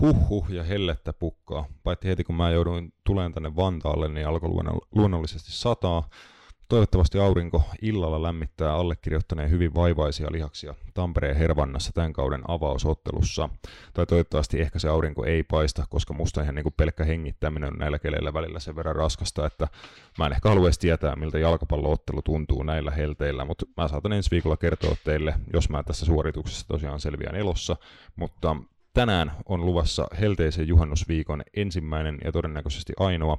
Huhhuh ja hellettä pukkaa. Paitsi heti kun mä jouduin tuleen tänne Vantaalle, niin alkoi luonnollisesti sataa. Toivottavasti aurinko illalla lämmittää allekirjoittaneen hyvin vaivaisia lihaksia Tampereen Hervannassa tämän kauden avausottelussa. Tai toivottavasti ehkä se aurinko ei paista, koska musta ihan niin pelkkä hengittäminen on näillä keleillä välillä sen verran raskasta, että mä en ehkä halua edes tietää, miltä jalkapalloottelu tuntuu näillä helteillä, mutta mä saatan ensi viikolla kertoa teille, jos mä tässä suorituksessa tosiaan selviän elossa, mutta Tänään on luvassa helteisen juhannusviikon ensimmäinen ja todennäköisesti ainoa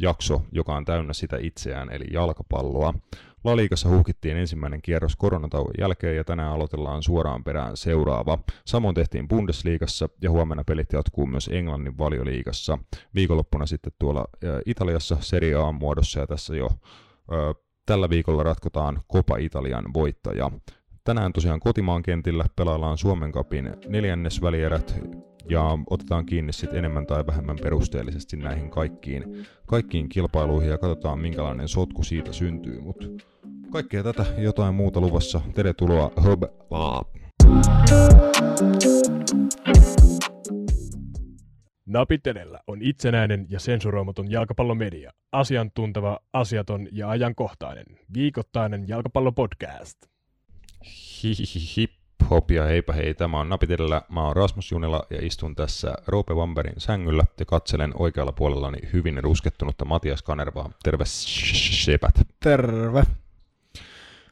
jakso, joka on täynnä sitä itseään, eli jalkapalloa. La Ligassa huhkittiin ensimmäinen kierros koronatauon jälkeen ja tänään aloitellaan suoraan perään seuraava. Samoin tehtiin Bundesliigassa ja huomenna pelit jatkuu myös Englannin valioliigassa. Viikonloppuna sitten tuolla Italiassa Serie A muodossa ja tässä jo ö, tällä viikolla ratkotaan Copa Italian voittaja. Tänään tosiaan kotimaan kentillä pelaillaan Suomen kapin neljännesvälierät ja otetaan kiinni sitten enemmän tai vähemmän perusteellisesti näihin kaikkiin, kaikkiin kilpailuihin ja katsotaan minkälainen sotku siitä syntyy. Mutta kaikkea tätä jotain muuta luvassa. Tervetuloa Hob Napit edellä on itsenäinen ja sensuroimaton jalkapallomedia. Asiantunteva, asiaton ja ajankohtainen. Viikoittainen jalkapallopodcast. Hip hop ja heipä hei, tämä on Napitellä. Mä oon Rasmus Junila ja istun tässä Roope Wamberin sängyllä ja katselen oikealla puolellani hyvin ruskettunutta Matias Kanervaa. Terve sepät. Terve.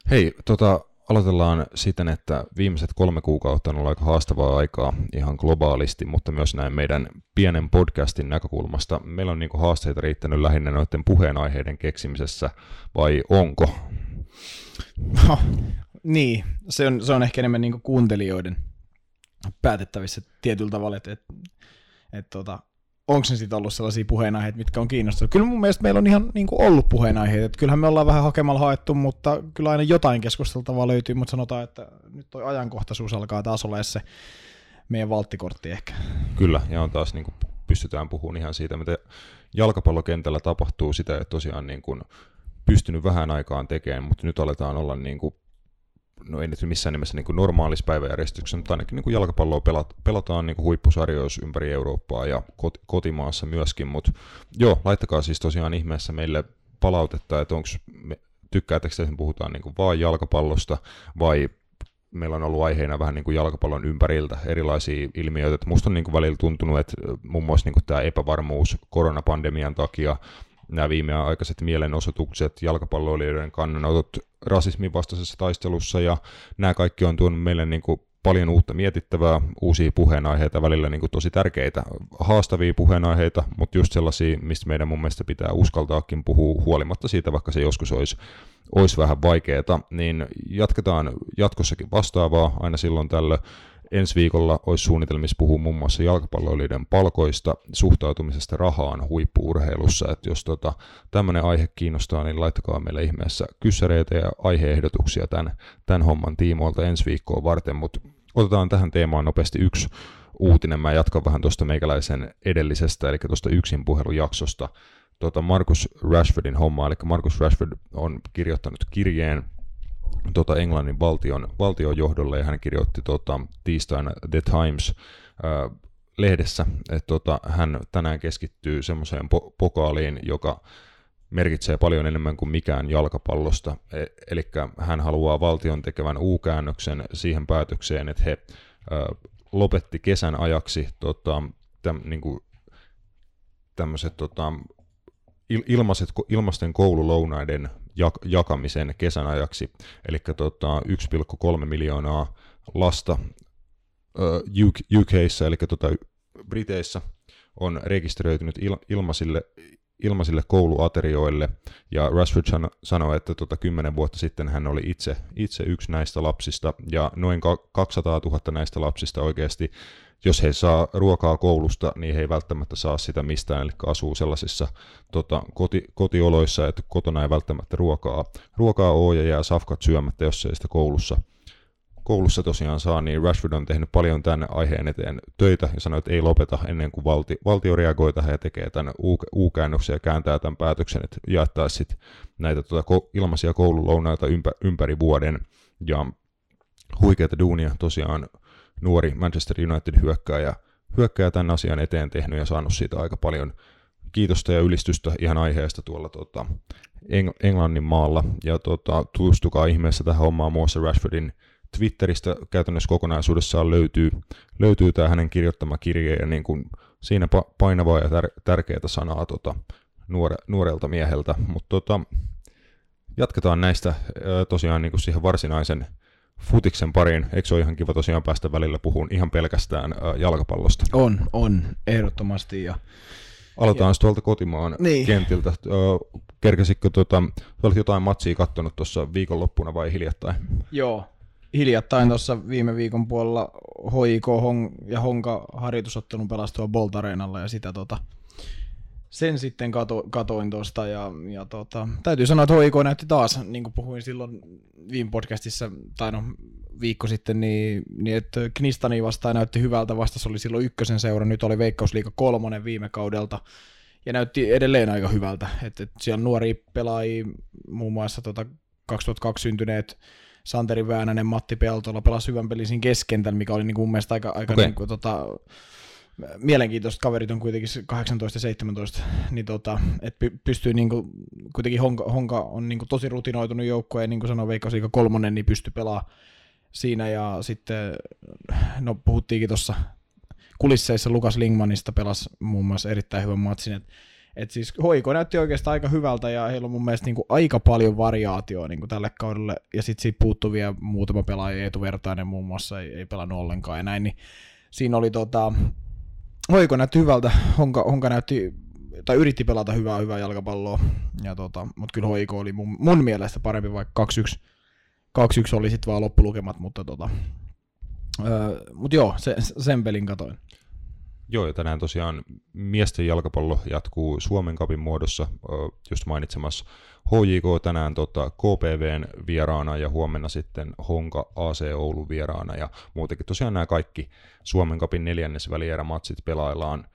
Hei, tota, aloitellaan siten, että viimeiset kolme kuukautta on ollut aika haastavaa aikaa ihan globaalisti, mutta myös näin meidän pienen podcastin näkökulmasta. Meillä on niinku haasteita riittänyt lähinnä noiden puheenaiheiden keksimisessä, vai onko? No, niin, se on, se on ehkä enemmän niin kuuntelijoiden päätettävissä tietyllä tavalla, että, että, että tota, onko ne sitten ollut sellaisia puheenaiheita, mitkä on kiinnostavia. Kyllä mun mielestä meillä on ihan niin kuin ollut puheenaiheita, että kyllähän me ollaan vähän hakemalla haettu, mutta kyllä aina jotain keskusteltavaa löytyy, mutta sanotaan, että nyt toi ajankohtaisuus alkaa taas olla se meidän valttikortti ehkä. Kyllä, ja on taas niin kuin pystytään puhumaan ihan siitä, mitä jalkapallokentällä tapahtuu, sitä ei tosiaan niin kuin pystynyt vähän aikaan tekemään, mutta nyt aletaan olla niin kuin no ei nyt missään nimessä niin normaalissa päiväjärjestyksessä, mutta ainakin niin jalkapalloa pelat, pelataan niin huippusarjoissa ympäri Eurooppaa ja kot, kotimaassa myöskin, mutta joo, laittakaa siis tosiaan ihmeessä meille palautetta, että onko, tykkäättekö että puhutaan niin vaan jalkapallosta vai meillä on ollut aiheena vähän niin kuin jalkapallon ympäriltä erilaisia ilmiöitä. Että musta on niin kuin välillä tuntunut, että muun muassa niin kuin tämä epävarmuus koronapandemian takia nämä viimeaikaiset mielenosoitukset, jalkapalloilijoiden kannanotot rasismin vastaisessa taistelussa ja nämä kaikki on tuonut meille niin kuin paljon uutta mietittävää, uusia puheenaiheita, välillä niin kuin tosi tärkeitä, haastavia puheenaiheita, mutta just sellaisia, mistä meidän mun mielestä pitää uskaltaakin puhua huolimatta siitä, vaikka se joskus olisi, olisi vähän vaikeaa, niin jatketaan jatkossakin vastaavaa aina silloin tällä Ensi viikolla olisi suunnitelmissa puhua muun muassa jalkapalloilijoiden palkoista, suhtautumisesta rahaan huippuurheilussa. Että jos tota, tämmöinen aihe kiinnostaa, niin laittakaa meille ihmeessä kyssäreitä ja aiheehdotuksia tämän, tämän homman tiimoilta ensi viikkoa varten. Mutta otetaan tähän teemaan nopeasti yksi uutinen. Mä jatkan vähän tuosta meikäläisen edellisestä, eli tuosta yksin puhelujaksosta. Tota Marcus Rashfordin homma, eli Marcus Rashford on kirjoittanut kirjeen tota Englannin valtion, valtion johdolle ja hän kirjoitti tota, tiistaina The Times äh, lehdessä, että tota, hän tänään keskittyy semmoiseen po- pokaaliin, joka merkitsee paljon enemmän kuin mikään jalkapallosta. E- eli hän haluaa valtion tekevän U-käännöksen siihen päätökseen, että he äh, lopetti kesän ajaksi tota, täm, niin kuin, tämmöiset tota, ilmaiset, ilmaisten koululounaiden jak- jakamisen kesän ajaksi. Eli tota, 1,3 miljoonaa lasta UK, UKissa, eli tota, Briteissä, on rekisteröitynyt il- ilmaisille, ilmaisille kouluaterioille, ja Rashford sanoi, että tota, 10 vuotta sitten hän oli itse, itse yksi näistä lapsista, ja noin 200 000 näistä lapsista oikeasti jos he saa ruokaa koulusta, niin he ei välttämättä saa sitä mistään, eli asuu sellaisissa tota, koti, kotioloissa, että kotona ei välttämättä ruokaa, ruokaa ole ja jää safkat syömättä, jos ei sitä koulussa, koulussa tosiaan saa, niin Rashford on tehnyt paljon tämän aiheen eteen töitä ja sanoi, että ei lopeta ennen kuin valti, valtio reagoi tähän ja tekee tämän U-käännöksen ja kääntää tämän päätöksen, että jaettaisiin näitä tuota, ilmaisia koululounaita ympä, ympäri vuoden ja huikeita duunia tosiaan nuori Manchester United hyökkääjä hyökkääjä tämän asian eteen tehnyt ja saanut siitä aika paljon kiitosta ja ylistystä ihan aiheesta tuolla tota, Eng- Englannin maalla. Ja tota, tutustukaa ihmeessä tähän hommaan muassa Rashfordin Twitteristä käytännössä kokonaisuudessaan löytyy, löytyy tämä hänen kirjoittama kirje ja niin kuin siinä painavaa ja tär- tärkeää sanaa tota, nuore, nuorelta mieheltä. Mutta tota, jatketaan näistä tosiaan niin kuin siihen varsinaisen futiksen pariin. Eikö se ole ihan kiva tosiaan päästä välillä puhun ihan pelkästään jalkapallosta? On, on, ehdottomasti. Ja, Aloitetaan ja... tuolta kotimaan niin. kentiltä. Kerkäsitkö tuota, olet jotain matsia kattonut tuossa viikonloppuna vai hiljattain? Joo, hiljattain tuossa viime viikon puolella HIK ja Honka harjoitusottelun pelastua Bolt Areenalla ja sitä tota, sen sitten kato, katoin tuosta ja, ja tota, täytyy sanoa, että HIK näytti taas, niin kuin puhuin silloin viime podcastissa, tai no viikko sitten, niin, niin että Knistani vastaan näytti hyvältä, vastas oli silloin ykkösen seura, nyt oli Veikkausliiga kolmonen viime kaudelta, ja näytti edelleen aika hyvältä, että, että siellä nuori pelaajia, muun muassa tota 2002 syntyneet Santeri Väänänen, Matti Peltola pelasi hyvän pelin siinä keskentällä, mikä oli niin kuin mun mielestä aika, aika okay. niin kuin, tota, mielenkiintoista kaverit on kuitenkin 18 ja 17, niin tota, että pystyy niinku, kuitenkin Honka, Honka on niinku tosi rutinoitunut joukkue, ja niin kuin sanoi Veikka Siika kolmonen, niin pystyy pelaamaan siinä, ja sitten, no puhuttiinkin tuossa kulisseissa Lukas Lingmanista pelasi muun muassa erittäin hyvän matsin, että et siis Hoiko näytti oikeastaan aika hyvältä ja heillä on mun mielestä niinku aika paljon variaatioa niinku tälle kaudelle ja sitten siitä puuttuu vielä muutama pelaaja, Eetu Vertainen muun muassa ei, ei pelannut ollenkaan ja näin, niin siinä oli tota, Hoiko näytti hyvältä, Honka, Honka näytti, tai yritti pelata hyvää, hyvää jalkapalloa, ja tota, mutta kyllä Hoiko oli mun, mun mielestä parempi, vaikka 2-1, 2-1 oli sitten vaan loppulukemat, mutta tota, öö, mut joo, se, sen pelin katoin. Joo, ja tänään tosiaan miesten jalkapallo jatkuu Suomen kapin muodossa, just mainitsemassa HJK tänään tota, KPVn vieraana ja huomenna sitten Honka AC Oulu vieraana. Ja muutenkin tosiaan nämä kaikki Suomen kapin neljännes välierämatsit pelaillaan,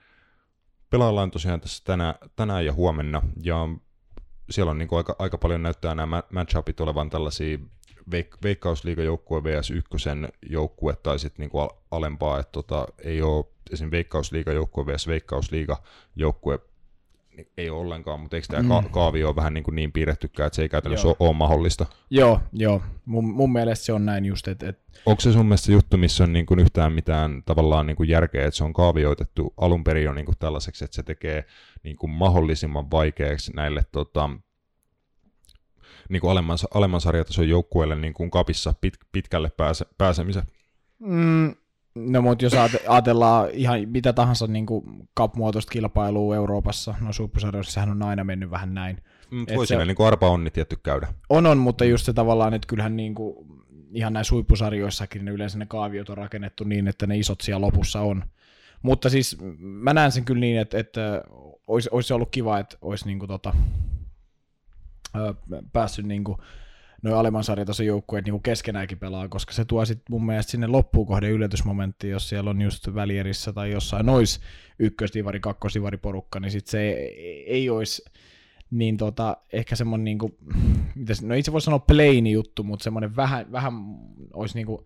pelaillaan tosiaan tässä tänä, tänään ja huomenna. Ja siellä on niin aika, aika paljon näyttää nämä matchupit olevan tällaisia veik- veikkausliigajoukkue vs. ykkösen joukkue tai sitten niinku alempaa, että tota, ei ole esim. veikkausliigajoukkue vs. veikkausliigajoukkue niin ei ole ollenkaan, mutta eikö tämä mm. ka- kaavio ole vähän niin, kuin niin piirrettykään, että se ei käytännössä ole, ole mahdollista? Joo, joo. Mun, mun mielestä se on näin just, että... Et... Onko se sun mielestä juttu, missä on niin kuin yhtään mitään tavallaan niin kuin järkeä, että se on kaavioitettu alun perin jo niin kuin tällaiseksi, että se tekee niin kuin mahdollisimman vaikeaksi näille tota, niin kuin alemman, alemman sarjatason joukkueelle niin kuin kapissa pit, pitkälle pääse, pääsemisen? Mm, no mutta jos ajatellaan ihan mitä tahansa niin kuin cup-muotoista kilpailua Euroopassa, no sehän on aina mennyt vähän näin. Mm, voi siinä niin kuin arpa onni tietty käydä. On, on, mutta just se tavallaan, että kyllähän niin kuin, ihan näissä huippusarjoissakin ne yleensä ne kaaviot on rakennettu niin, että ne isot siellä lopussa on. Mutta siis mä näen sen kyllä niin, että, että olisi, olisi ollut kiva, että olisi niin kuin tota, päässyt niin kuin, noin alemman sarjatason joukkueet niin keskenäänkin pelaa, koska se tuo sitten mun mielestä sinne loppuun kohden yllätysmomentti, jos siellä on just välierissä tai jossain nois ykkösdivari, kakkosdivari porukka, niin sitten se ei, ei olisi niin tota, ehkä semmoinen, niin kuin, mitäs, no itse voisi sanoa plain juttu, mutta semmoinen vähän, vähän olisi niin kuin,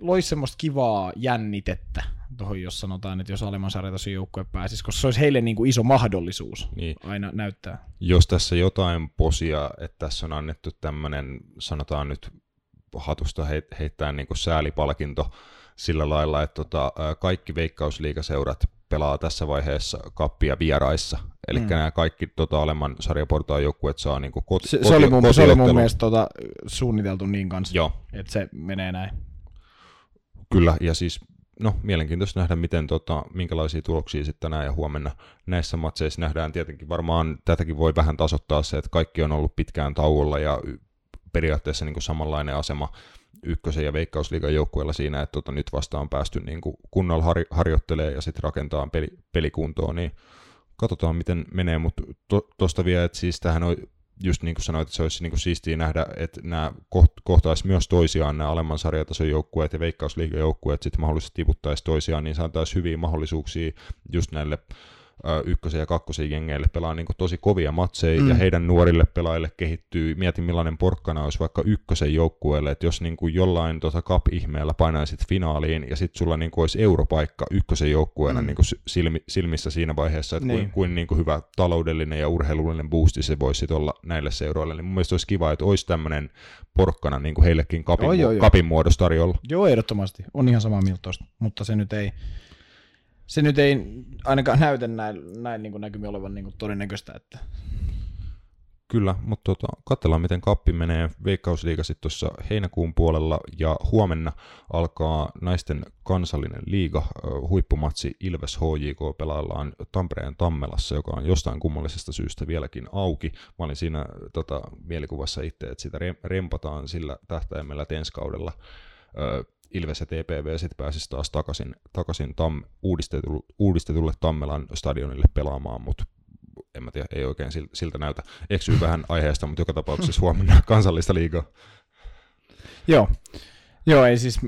loisi semmoista kivaa jännitettä tuohon, jos sanotaan, että jos alemman sarjatason joukkue pääsisi, koska se olisi heille niin kuin iso mahdollisuus niin. aina näyttää. Jos tässä jotain posia, että tässä on annettu tämmöinen, sanotaan nyt hatusta heittää niin kuin säälipalkinto sillä lailla, että tota, kaikki veikkausliigaseurat pelaa tässä vaiheessa kappia vieraissa. Eli mm. nämä kaikki tota, alemman sarjaportaan joukkueet saa niin kuin koti, se, se, oli mun, se oli mun mielestä tota, suunniteltu niin kanssa, Joo. että se menee näin. Kyllä, ja siis no, mielenkiintoista nähdä, miten, tota, minkälaisia tuloksia sitten tänään ja huomenna näissä matseissa nähdään. Tietenkin varmaan tätäkin voi vähän tasoittaa se, että kaikki on ollut pitkään tauolla ja periaatteessa niin kuin samanlainen asema ykkösen ja veikkausliigan joukkueella siinä, että tota, nyt vasta on päästy niin kuin kunnolla har- harjoittelee ja sitten rakentaa peli, pelikuntoon, niin katsotaan miten menee, mutta tuosta to, vielä, että siis tähän on just niin kuin sanoit, että se olisi niin kuin siistiä nähdä, että nämä kohtaisi myös toisiaan, nämä alemman sarjatason joukkueet ja veikkausliigajoukkueet sitten mahdollisesti tiputtaisi toisiaan, niin saataisiin hyviä mahdollisuuksia just näille ykkösen ja kakkosen jengeille pelaa niin tosi kovia matseja, mm. ja heidän nuorille pelaajille kehittyy. Mietin, millainen porkkana olisi vaikka ykkösen joukkueelle, että jos niin kuin jollain tota cup-ihmeellä painaisit finaaliin, ja sitten sulla niin kuin olisi europaikka ykkösen joukkueena mm. niin kuin silmi, silmissä siinä vaiheessa, että niin. kuin, kuin, niin kuin hyvä taloudellinen ja urheilullinen boosti se voisi olla näille seuroille, niin mun mielestä olisi kiva, että olisi tämmöinen porkkana niin kuin heillekin kapin, oh, joo, joo. kapin muodossa tarjolla. Joo, ehdottomasti. On ihan samaa mieltä tosta, mutta se nyt ei, se nyt ei ainakaan näytä näin, näin niin näkymi olevan niin todennäköistä. Että... Kyllä, mutta tota, katsellaan miten kappi menee Veikkausliiga sitten tuossa heinäkuun puolella ja huomenna alkaa naisten kansallinen liiga huippumatsi Ilves HJK pelaillaan Tampereen Tammelassa, joka on jostain kummallisesta syystä vieläkin auki. Mä olin siinä tota, mielikuvassa itse, että sitä rempataan sillä tähtäimellä ensi kaudella Ilves ja TPV sitten pääsisi taas takaisin, takaisin tam, uudistetulle, uudistetulle Tammelan stadionille pelaamaan, mutta en mä tiedä, ei oikein siltä näytä. Eksyy vähän aiheesta, mutta joka tapauksessa huomenna kansallista liigaa. Joo, joo ei siis,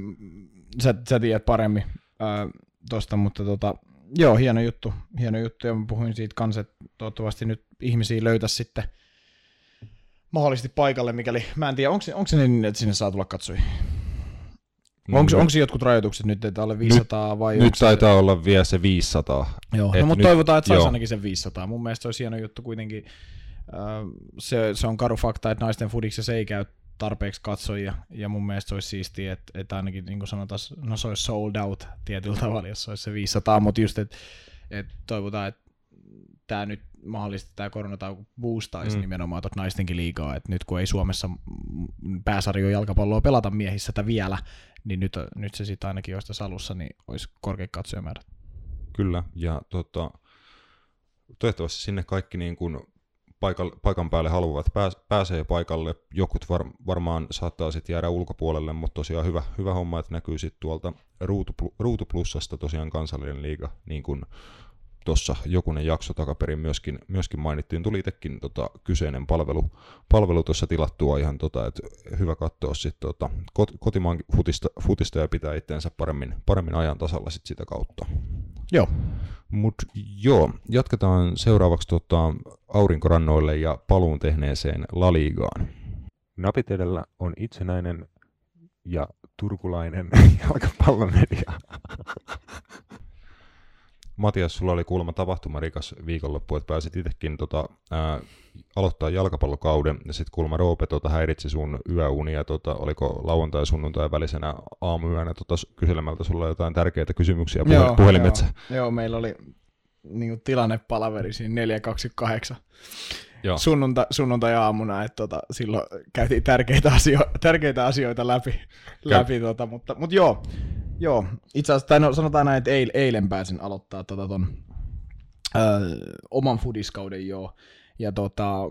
sä, sä tiedät paremmin ää, tosta, mutta tota, joo, hieno juttu, hieno juttu, ja mä puhuin siitä kanssa, että toivottavasti nyt ihmisiä löytäisi sitten mahdollisesti paikalle, mikäli, mä en tiedä, onko, onko se niin, että sinne saa tulla katsoja? Onko, onko jotkut rajoitukset nyt, että alle 500 nyt, vai? Nyt taitaa se... olla vielä se 500. Joo, no, mutta toivotaan, että saisi ainakin sen 500. Mun mielestä se olisi hieno juttu kuitenkin. Se, se on karu fakta, että naisten fudiksessa ei käy tarpeeksi katsojia, ja mun mielestä se olisi siistiä, että, että ainakin niin kuin sanotaan, no se olisi sold out tietyllä tavalla, jos se olisi se 500, mutta just, että, että toivotaan, että tämä nyt mahdollisesti tämä koronatauko boostaisi mm. nimenomaan tuota naistenkin liigaa, että nyt kun ei Suomessa pääsarjo jalkapalloa pelata miehissä vielä, niin nyt, nyt se sitten ainakin olisi salussa, niin olisi korkea katsojamäärä. Kyllä, ja tota, toivottavasti sinne kaikki niin kuin paikan, päälle haluavat pääs, pääsee paikalle. Jokut var, varmaan saattaa sitten jäädä ulkopuolelle, mutta tosiaan hyvä, hyvä homma, että näkyy sitten tuolta Ruutu, Ruutuplussasta tosiaan kansallinen liiga, niin kuin tuossa jokunen jakso takaperin myöskin, myöskin mainittiin. Tuli itsekin tota, kyseinen palvelu, palvelu tuossa tilattua ihan, tota, että hyvä katsoa sit, tota, kot, kotimaan futista, futista, ja pitää itseensä paremmin, paremmin ajan tasalla sit sitä kautta. Joo. Mut joo, jatketaan seuraavaksi tota, aurinkorannoille ja paluun tehneeseen Laliigaan. Napit edellä on itsenäinen ja turkulainen jalkapallomedia. Matias, sulla oli kuulemma tapahtumarikas viikonloppu, että pääsit itsekin tota, ää, aloittaa jalkapallokauden, ja sitten kuulemma Roope tota, häiritsi sun yöunia, tota, oliko lauantai ja sunnuntai välisenä aamuyönä tota, kyselemältä sulla jotain tärkeitä kysymyksiä puhe- joo, puhelimitse? Joo, joo, meillä oli niin tilannepalaveri siinä 428 Joo. Sunnunta, sunnuntai-aamuna, että tota, silloin käytiin tärkeitä, asio- tärkeitä asioita läpi, läpi tota, mutta, mutta joo, Joo, itse asiassa, tai no, sanotaan näin, että eil, eilen pääsin aloittaa tota ton, ö, oman fudiskauden joo. Ja tota,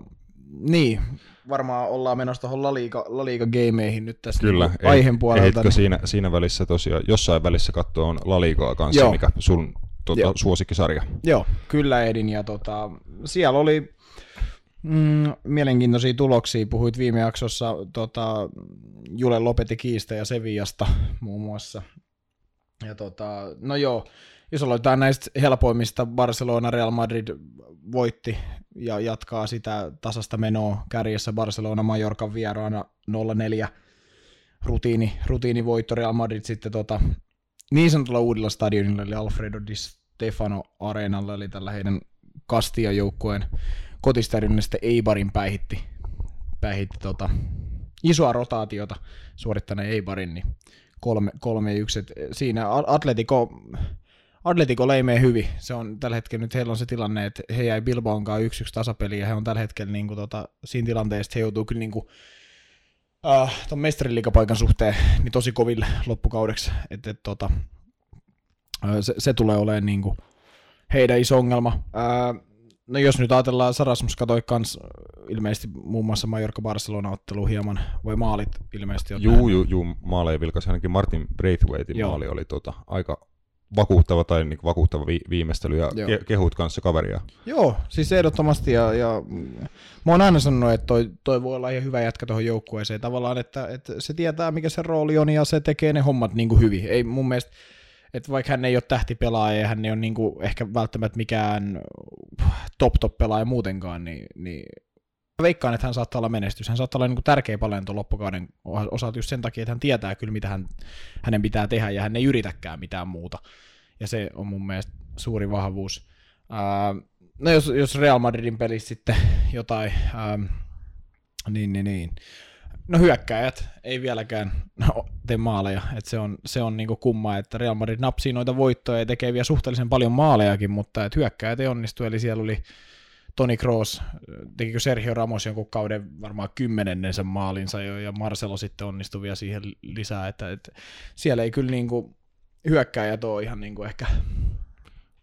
niin, varmaan ollaan menossa tuohon La Liga, La Liga gameihin nyt tässä Kyllä, niin aiheen puolelta. Niin... siinä, siinä välissä tosiaan, jossain välissä katsoa on La Ligaa kanssa, Joo. mikä sun tota, suosikkisarja. Joo, kyllä Edin, ja tota, siellä oli mm, mielenkiintoisia tuloksia. Puhuit viime jaksossa tota, Jule Lopetti Kiistä ja Sevillasta muun muassa. Ja tota, no joo, jos aloitetaan näistä helpoimmista, Barcelona Real Madrid voitti ja jatkaa sitä tasasta menoa kärjessä Barcelona Majorkan vieraana 0-4 rutiini, rutiinivoitto Real Madrid sitten tota, niin sanotulla uudella stadionilla, eli Alfredo Di Stefano Areenalla, eli tällä heidän Kastia-joukkueen kotistadionilla sitten Eibarin päihitti, päihitti tota, isoa rotaatiota suorittaneen Eibarin, niin kolme, kolme ykset. Siinä Atletico, Atletico leimee hyvin. Se on tällä hetkellä nyt heillä on se tilanne, että he jäi Bilbaon kanssa yksi yksi tasapeli ja he on tällä hetkellä niin kuin, tota, siinä tilanteessa, he joutuu kyllä niin kuin, uh, ton mestariliikapaikan suhteen niin tosi koville loppukaudeksi. Et, et, tota, uh, se, se, tulee olemaan niin kuin, heidän iso ongelma. Uh, No jos nyt ajatellaan, Sarasmus katoi kans ilmeisesti muun muassa Mallorca Barcelona-ottelu hieman, vai maalit ilmeisesti Juu, juu, juu, maaleja vilkasi ainakin Martin Braithwaitin Joo. maali oli tota, aika vakuuttava tai niin vakuuttava vi- viimeistely ja ke- kehut kanssa kaveria. Joo, siis ehdottomasti ja, ja mä oon aina sanonut, että toi, toi voi olla ihan hyvä jätkä tuohon joukkueeseen tavallaan, että, että se tietää mikä se rooli on ja se tekee ne hommat niin kuin hyvin. Ei mun mielestä että vaikka hän ei ole tähtipelaaja ja hän ei ole niinku ehkä välttämättä mikään top-top-pelaaja muutenkaan, niin, niin veikkaan, että hän saattaa olla menestys. Hän saattaa olla niin kuin tärkeä paljon tuon loppukauden osalta just sen takia, että hän tietää kyllä, mitä hän, hänen pitää tehdä, ja hän ei yritäkään mitään muuta. Ja se on mun mielestä suuri vahvuus. Uh, no jos, jos Real Madridin pelissä sitten jotain, uh, niin, niin, niin. No hyökkäjät ei vieläkään no, tee maaleja, että se on, se on niinku kumma, että Real Madrid napsii noita voittoja ja tekee vielä suhteellisen paljon maalejakin, mutta että hyökkäjät ei onnistu, eli siellä oli Toni Kroos, tekikö Sergio Ramos jonkun kauden varmaan kymmenennensä maalinsa jo, ja Marcelo sitten onnistui vielä siihen lisää, että, että siellä ei kyllä niinku hyökkäjät ole ihan niinku ehkä...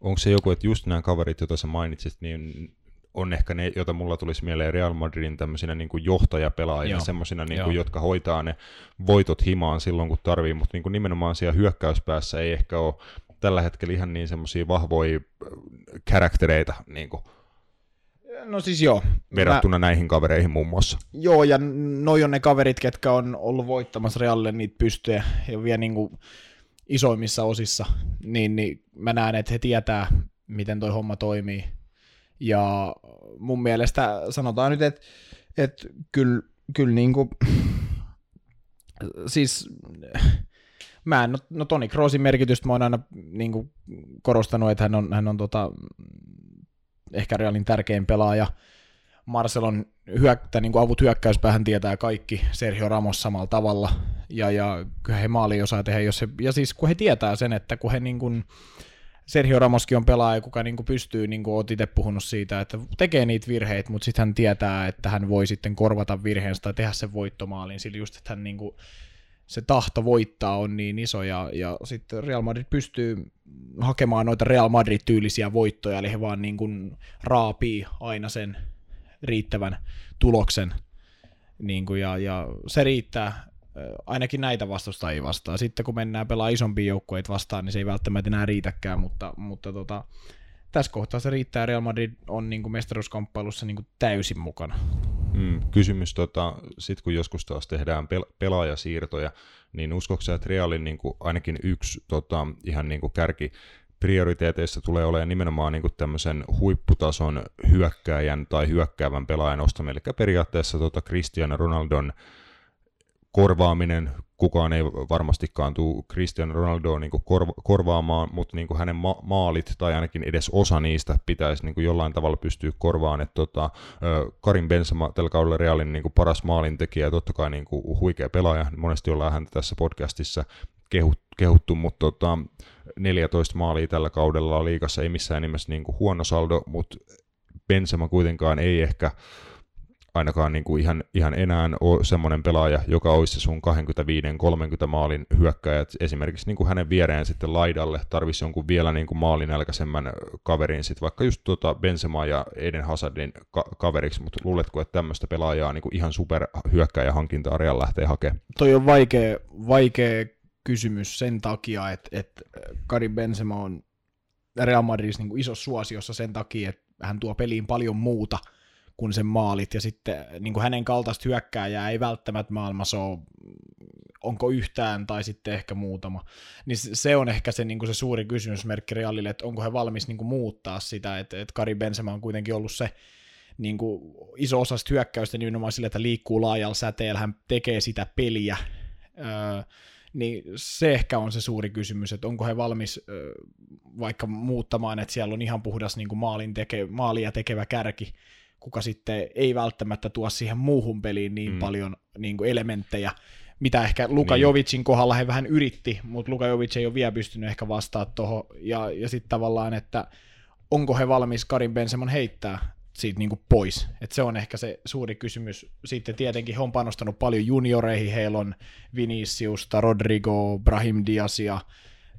Onko se joku, että just nämä kaverit, joita sä mainitsit, niin on ehkä ne, joita mulla tulisi mieleen Real Madridin tämmöisinä niin kuin johtajapelaajina, semmoisina, niin kuin, jotka hoitaa ne voitot himaan silloin, kun tarvii, mutta niin kuin nimenomaan siellä hyökkäyspäässä ei ehkä ole tällä hetkellä ihan niin semmoisia vahvoja äh, karaktereita, niin kuin, No siis joo. Verrattuna mä... näihin kavereihin muun muassa. Joo, ja noi on ne kaverit, ketkä on ollut voittamassa Realille niitä pystyjä ja vielä niin kuin isoimmissa osissa, niin, niin mä näen, että he tietää, miten toi homma toimii. Ja mun mielestä sanotaan nyt, että, että kyllä, kyllä niin kuin, siis mä en, no, no Toni Kroosin merkitystä mä oon aina niin kuin korostanut, että hän on, hän on tota, ehkä Realin tärkein pelaaja. Marcelon hyökkä, niin kuin avut hyökkäyspäähän tietää kaikki Sergio Ramos samalla tavalla, ja, ja kyllä he maali osaa tehdä, jos he, ja siis kun he tietää sen, että kun he niin kuin, Sergio Ramoskin on pelaaja, kuka niin kuin pystyy, niin kuin olet itse puhunut siitä, että tekee niitä virheitä, mutta sitten hän tietää, että hän voi sitten korvata virheensä tai tehdä sen voittomaalin, sillä just, että hän niin kuin, se tahto voittaa on niin iso, ja, ja sitten Real Madrid pystyy hakemaan noita Real Madrid-tyylisiä voittoja, eli he vaan niin kuin raapii aina sen riittävän tuloksen, niin kuin, ja, ja se riittää ainakin näitä vastustajia vastaan. Sitten kun mennään pelaa isompia joukkueita vastaan, niin se ei välttämättä enää riitäkään, mutta, mutta tota, tässä kohtaa se riittää. Real Madrid on niin kuin mestaruuskamppailussa niin kuin täysin mukana. Mm, kysymys, tota, sitten kun joskus taas tehdään pel- pelaajasiirtoja, niin uskoksi että Realin niin kuin ainakin yksi tota, ihan niin kuin kärki prioriteeteissa tulee olemaan nimenomaan niin tämmöisen huipputason hyökkääjän tai hyökkäävän pelaajan ostaminen, eli periaatteessa tota Cristiano Ronaldon korvaaminen, kukaan ei varmastikaan tule Cristiano Ronaldoa niin korva- korvaamaan, mutta niin hänen ma- maalit tai ainakin edes osa niistä pitäisi niin jollain tavalla pystyä korvaamaan. Että tota, Karin Benzema tällä kaudella Realin niin paras maalintekijä ja totta kai niin huikea pelaaja. Monesti ollaan häntä tässä podcastissa kehut, kehuttu, mutta tota, 14 maalia tällä kaudella liikassa ei missään nimessä niin huono saldo, mutta Benzema kuitenkaan ei ehkä ainakaan niin kuin ihan, ihan enää ole semmoinen pelaaja, joka olisi se sun 25-30 maalin hyökkäjä. Esimerkiksi niin kuin hänen viereen sitten laidalle tarvisi jonkun vielä niin kuin maalinälkäisemmän kaverin, sitten vaikka just tuota Benzema ja Eden Hazardin ka- kaveriksi, mutta luuletko, että tämmöistä pelaajaa niin kuin ihan super hyökkäjä hankintaa Real lähtee hakemaan? Toi on vaikea, vaikea kysymys sen takia, että, että Karim Benzema on Real Madridissa niin iso suosiossa sen takia, että hän tuo peliin paljon muuta – kuin sen maalit, ja sitten niin kuin hänen kaltaista hyökkääjää ei välttämättä maailmassa ole, onko yhtään tai sitten ehkä muutama. Niin se on ehkä se, niin kuin se suuri kysymysmerkki Realille, että onko he valmis niin kuin muuttaa sitä, että, että Kari Benzema on kuitenkin ollut se niin kuin iso osa hyökkäystä nimenomaan sille, että liikkuu laajalla säteellä, hän tekee sitä peliä, öö, niin se ehkä on se suuri kysymys, että onko he valmis öö, vaikka muuttamaan, että siellä on ihan puhdas niin kuin maalin teke, maalia tekevä kärki, kuka sitten ei välttämättä tuo siihen muuhun peliin niin mm. paljon niin kuin elementtejä, mitä ehkä Luka niin. Jovicin kohdalla he vähän yritti, mutta Luka Jovic ei ole vielä pystynyt ehkä vastaamaan tuohon, ja, ja sitten tavallaan, että onko he valmis Karin Bensemon heittää siitä niin kuin pois. Et se on ehkä se suuri kysymys. Sitten tietenkin he on panostanut paljon junioreihin, heillä on Viniciusta, Rodrigo, Brahim Diasia,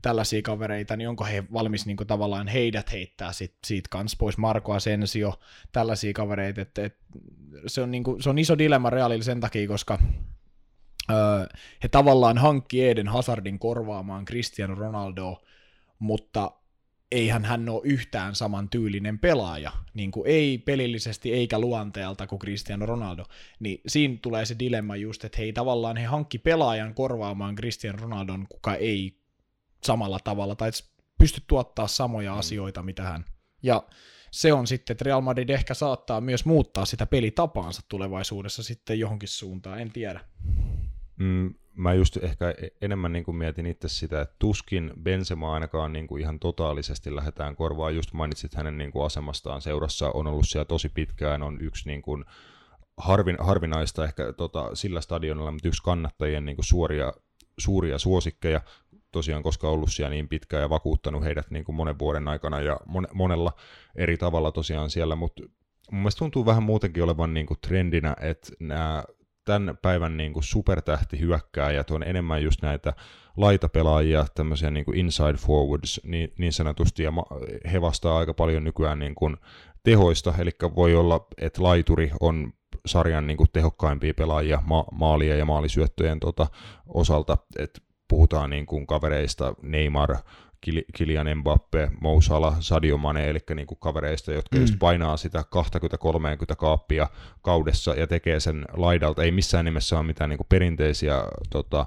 tällaisia kavereita, niin onko he valmis niin kuin, tavallaan heidät heittää sit, siitä kanssa pois, Marko Asensio, tällaisia kavereita, että et, se, on, niin se on iso dilemma Realille sen takia, koska öö, he tavallaan hankki Eden Hazardin korvaamaan Cristiano Ronaldo, mutta eihän hän ole yhtään saman tyylinen pelaaja, niin kuin ei pelillisesti eikä luonteelta kuin Cristiano Ronaldo, niin siinä tulee se dilemma just, että hei tavallaan he hankki pelaajan korvaamaan Cristiano Ronaldon, kuka ei samalla tavalla, tai pysty tuottaa samoja mm. asioita, mitä hän. Ja se on sitten, että Real Madrid ehkä saattaa myös muuttaa sitä pelitapaansa tulevaisuudessa sitten johonkin suuntaan, en tiedä. Mm, mä just ehkä e- enemmän niin kuin mietin itse sitä, että tuskin Benzema ainakaan niin kuin ihan totaalisesti lähdetään korvaan. Just mainitsit hänen niin kuin asemastaan seurassa, on ollut siellä tosi pitkään, on yksi niin kuin harvin, harvinaista ehkä tota, sillä stadionilla, mutta yksi kannattajien niin kuin suoria, suuria suosikkeja, tosiaan koska ollut siellä niin pitkään ja vakuuttanut heidät niin kuin monen vuoden aikana ja mon, monella eri tavalla tosiaan siellä, mutta mun mielestä tuntuu vähän muutenkin olevan niin kuin trendinä, että nämä tämän päivän niin kuin supertähtihyökkääjät on enemmän just näitä laitapelaajia, tämmöisiä niin kuin inside forwards niin, niin sanotusti, ja he vastaa aika paljon nykyään niin kuin tehoista, eli voi olla, että laituri on sarjan niin kuin tehokkaimpia pelaajia ma- maalia ja maalisyöttöjen tota, osalta, että puhutaan niin kuin kavereista Neymar, Kilian Mbappe, Mo Salah, Sadio Mane, eli niin kuin kavereista, jotka mm. just painaa sitä 20-30 kaappia kaudessa ja tekee sen laidalta. Ei missään nimessä ole mitään niin kuin perinteisiä tota,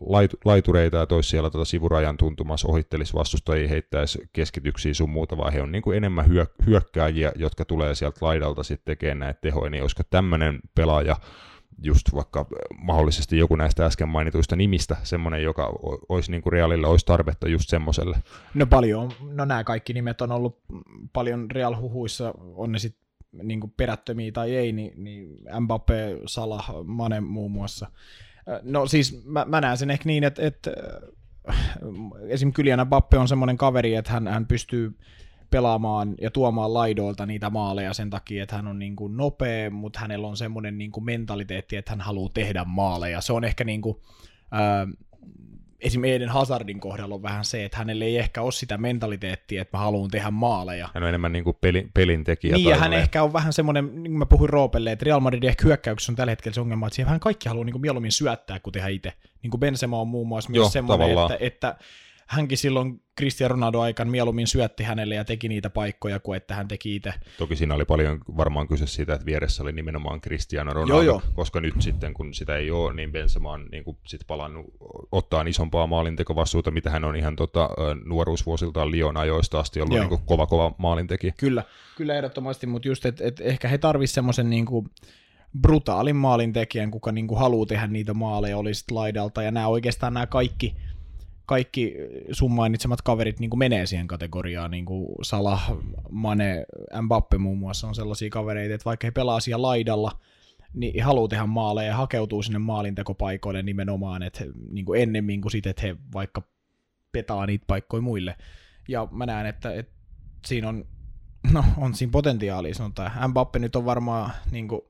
lait, laitureita ja toisi siellä tota, sivurajan tuntumassa, ohittelisi vastustajia, heittäisi keskityksiä sun muuta, vaan he on niin kuin enemmän hyö, hyökkääjiä, jotka tulee sieltä laidalta sitten tekemään näitä tehoja, niin olisiko tämmöinen pelaaja just vaikka mahdollisesti joku näistä äsken mainituista nimistä, semmoinen, joka olisi niin kuin Realille olisi tarvetta just semmoiselle? No paljon, no nämä kaikki nimet on ollut paljon Real-huhuissa, on ne sitten niin perättömiä tai ei, niin, niin Mbappe, Salah, Mane muun muassa. No siis mä, mä näen sen ehkä niin, että, että esim. Kylian Mbappe on semmoinen kaveri, että hän, hän pystyy pelaamaan ja tuomaan laidoilta niitä maaleja sen takia, että hän on niin kuin nopea, mutta hänellä on semmoinen niin kuin mentaliteetti, että hän haluaa tehdä maaleja. Se on ehkä niin kuin, äh, esimerkiksi Eden Hazardin kohdalla on vähän se, että hänellä ei ehkä ole sitä mentaliteettia, että mä haluan tehdä maaleja. Hän on enemmän niin kuin pelin, pelin tekijä. Niin, ja hän ehkä on vähän semmoinen, niin kuin mä puhuin Roopelle, että Real Madridin ehkä hyökkäyksessä on tällä hetkellä se ongelma, että siihen hän kaikki haluaa niin kuin mieluummin syöttää kuin tehdä itse. Niin kuin Benzema on muun muassa Joo, myös semmoinen, että, että hänkin silloin Cristiano Ronaldo aikaan mieluummin syötti hänelle ja teki niitä paikkoja kuin että hän teki itse. Toki siinä oli paljon varmaan kyse siitä, että vieressä oli nimenomaan Cristiano Ronaldo, joo, joo. koska nyt sitten kun sitä ei ole, niin Benzema on niin kuin sit palannut ottaa isompaa maalintekovastuuta, mitä hän on ihan tota, nuoruusvuosiltaan Lion ajoista asti ollut niin kuin kova kova maalintekijä. Kyllä, kyllä ehdottomasti, mutta just, että et ehkä he tarvisivat semmoisen niin kuin brutaalin maalintekijän, kuka niin kuin haluaa tehdä niitä maaleja, olisi laidalta, ja nämä oikeastaan nämä kaikki – kaikki sun mainitsemat kaverit niin kuin menee siihen kategoriaan, niin kuin Salah, Mane, Mbappe muun muassa on sellaisia kavereita, että vaikka he pelaa siellä laidalla, niin haluaa tehdä maaleja ja hakeutuu sinne maalintekopaikoille nimenomaan, että niin kuin ennemmin kuin sitten, että he vaikka petaa niitä paikkoja muille. Ja mä näen, että, että siinä on, no, on siinä potentiaalia, sanotaan. Mbappe nyt on varmaan niin kuin,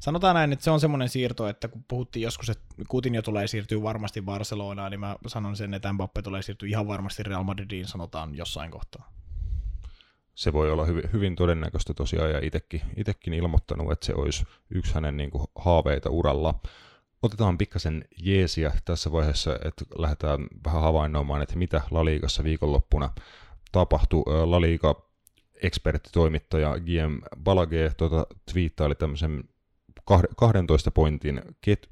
sanotaan näin, että se on semmoinen siirto, että kun puhuttiin joskus, että jo tulee siirtyä varmasti Barcelonaan, niin mä sanon sen, että Mbappe tulee siirtyä ihan varmasti Real Madridiin, sanotaan jossain kohtaa. Se voi olla hyvin, hyvin todennäköistä tosiaan, ja itekin, itekin ilmoittanut, että se olisi yksi hänen niin kuin, haaveita uralla. Otetaan pikkasen jeesiä tässä vaiheessa, että lähdetään vähän havainnoimaan, että mitä La Ligassa viikonloppuna tapahtui. La Liga eksperttitoimittaja GM Balage tuota, twiittaili tämmöisen 12 pointin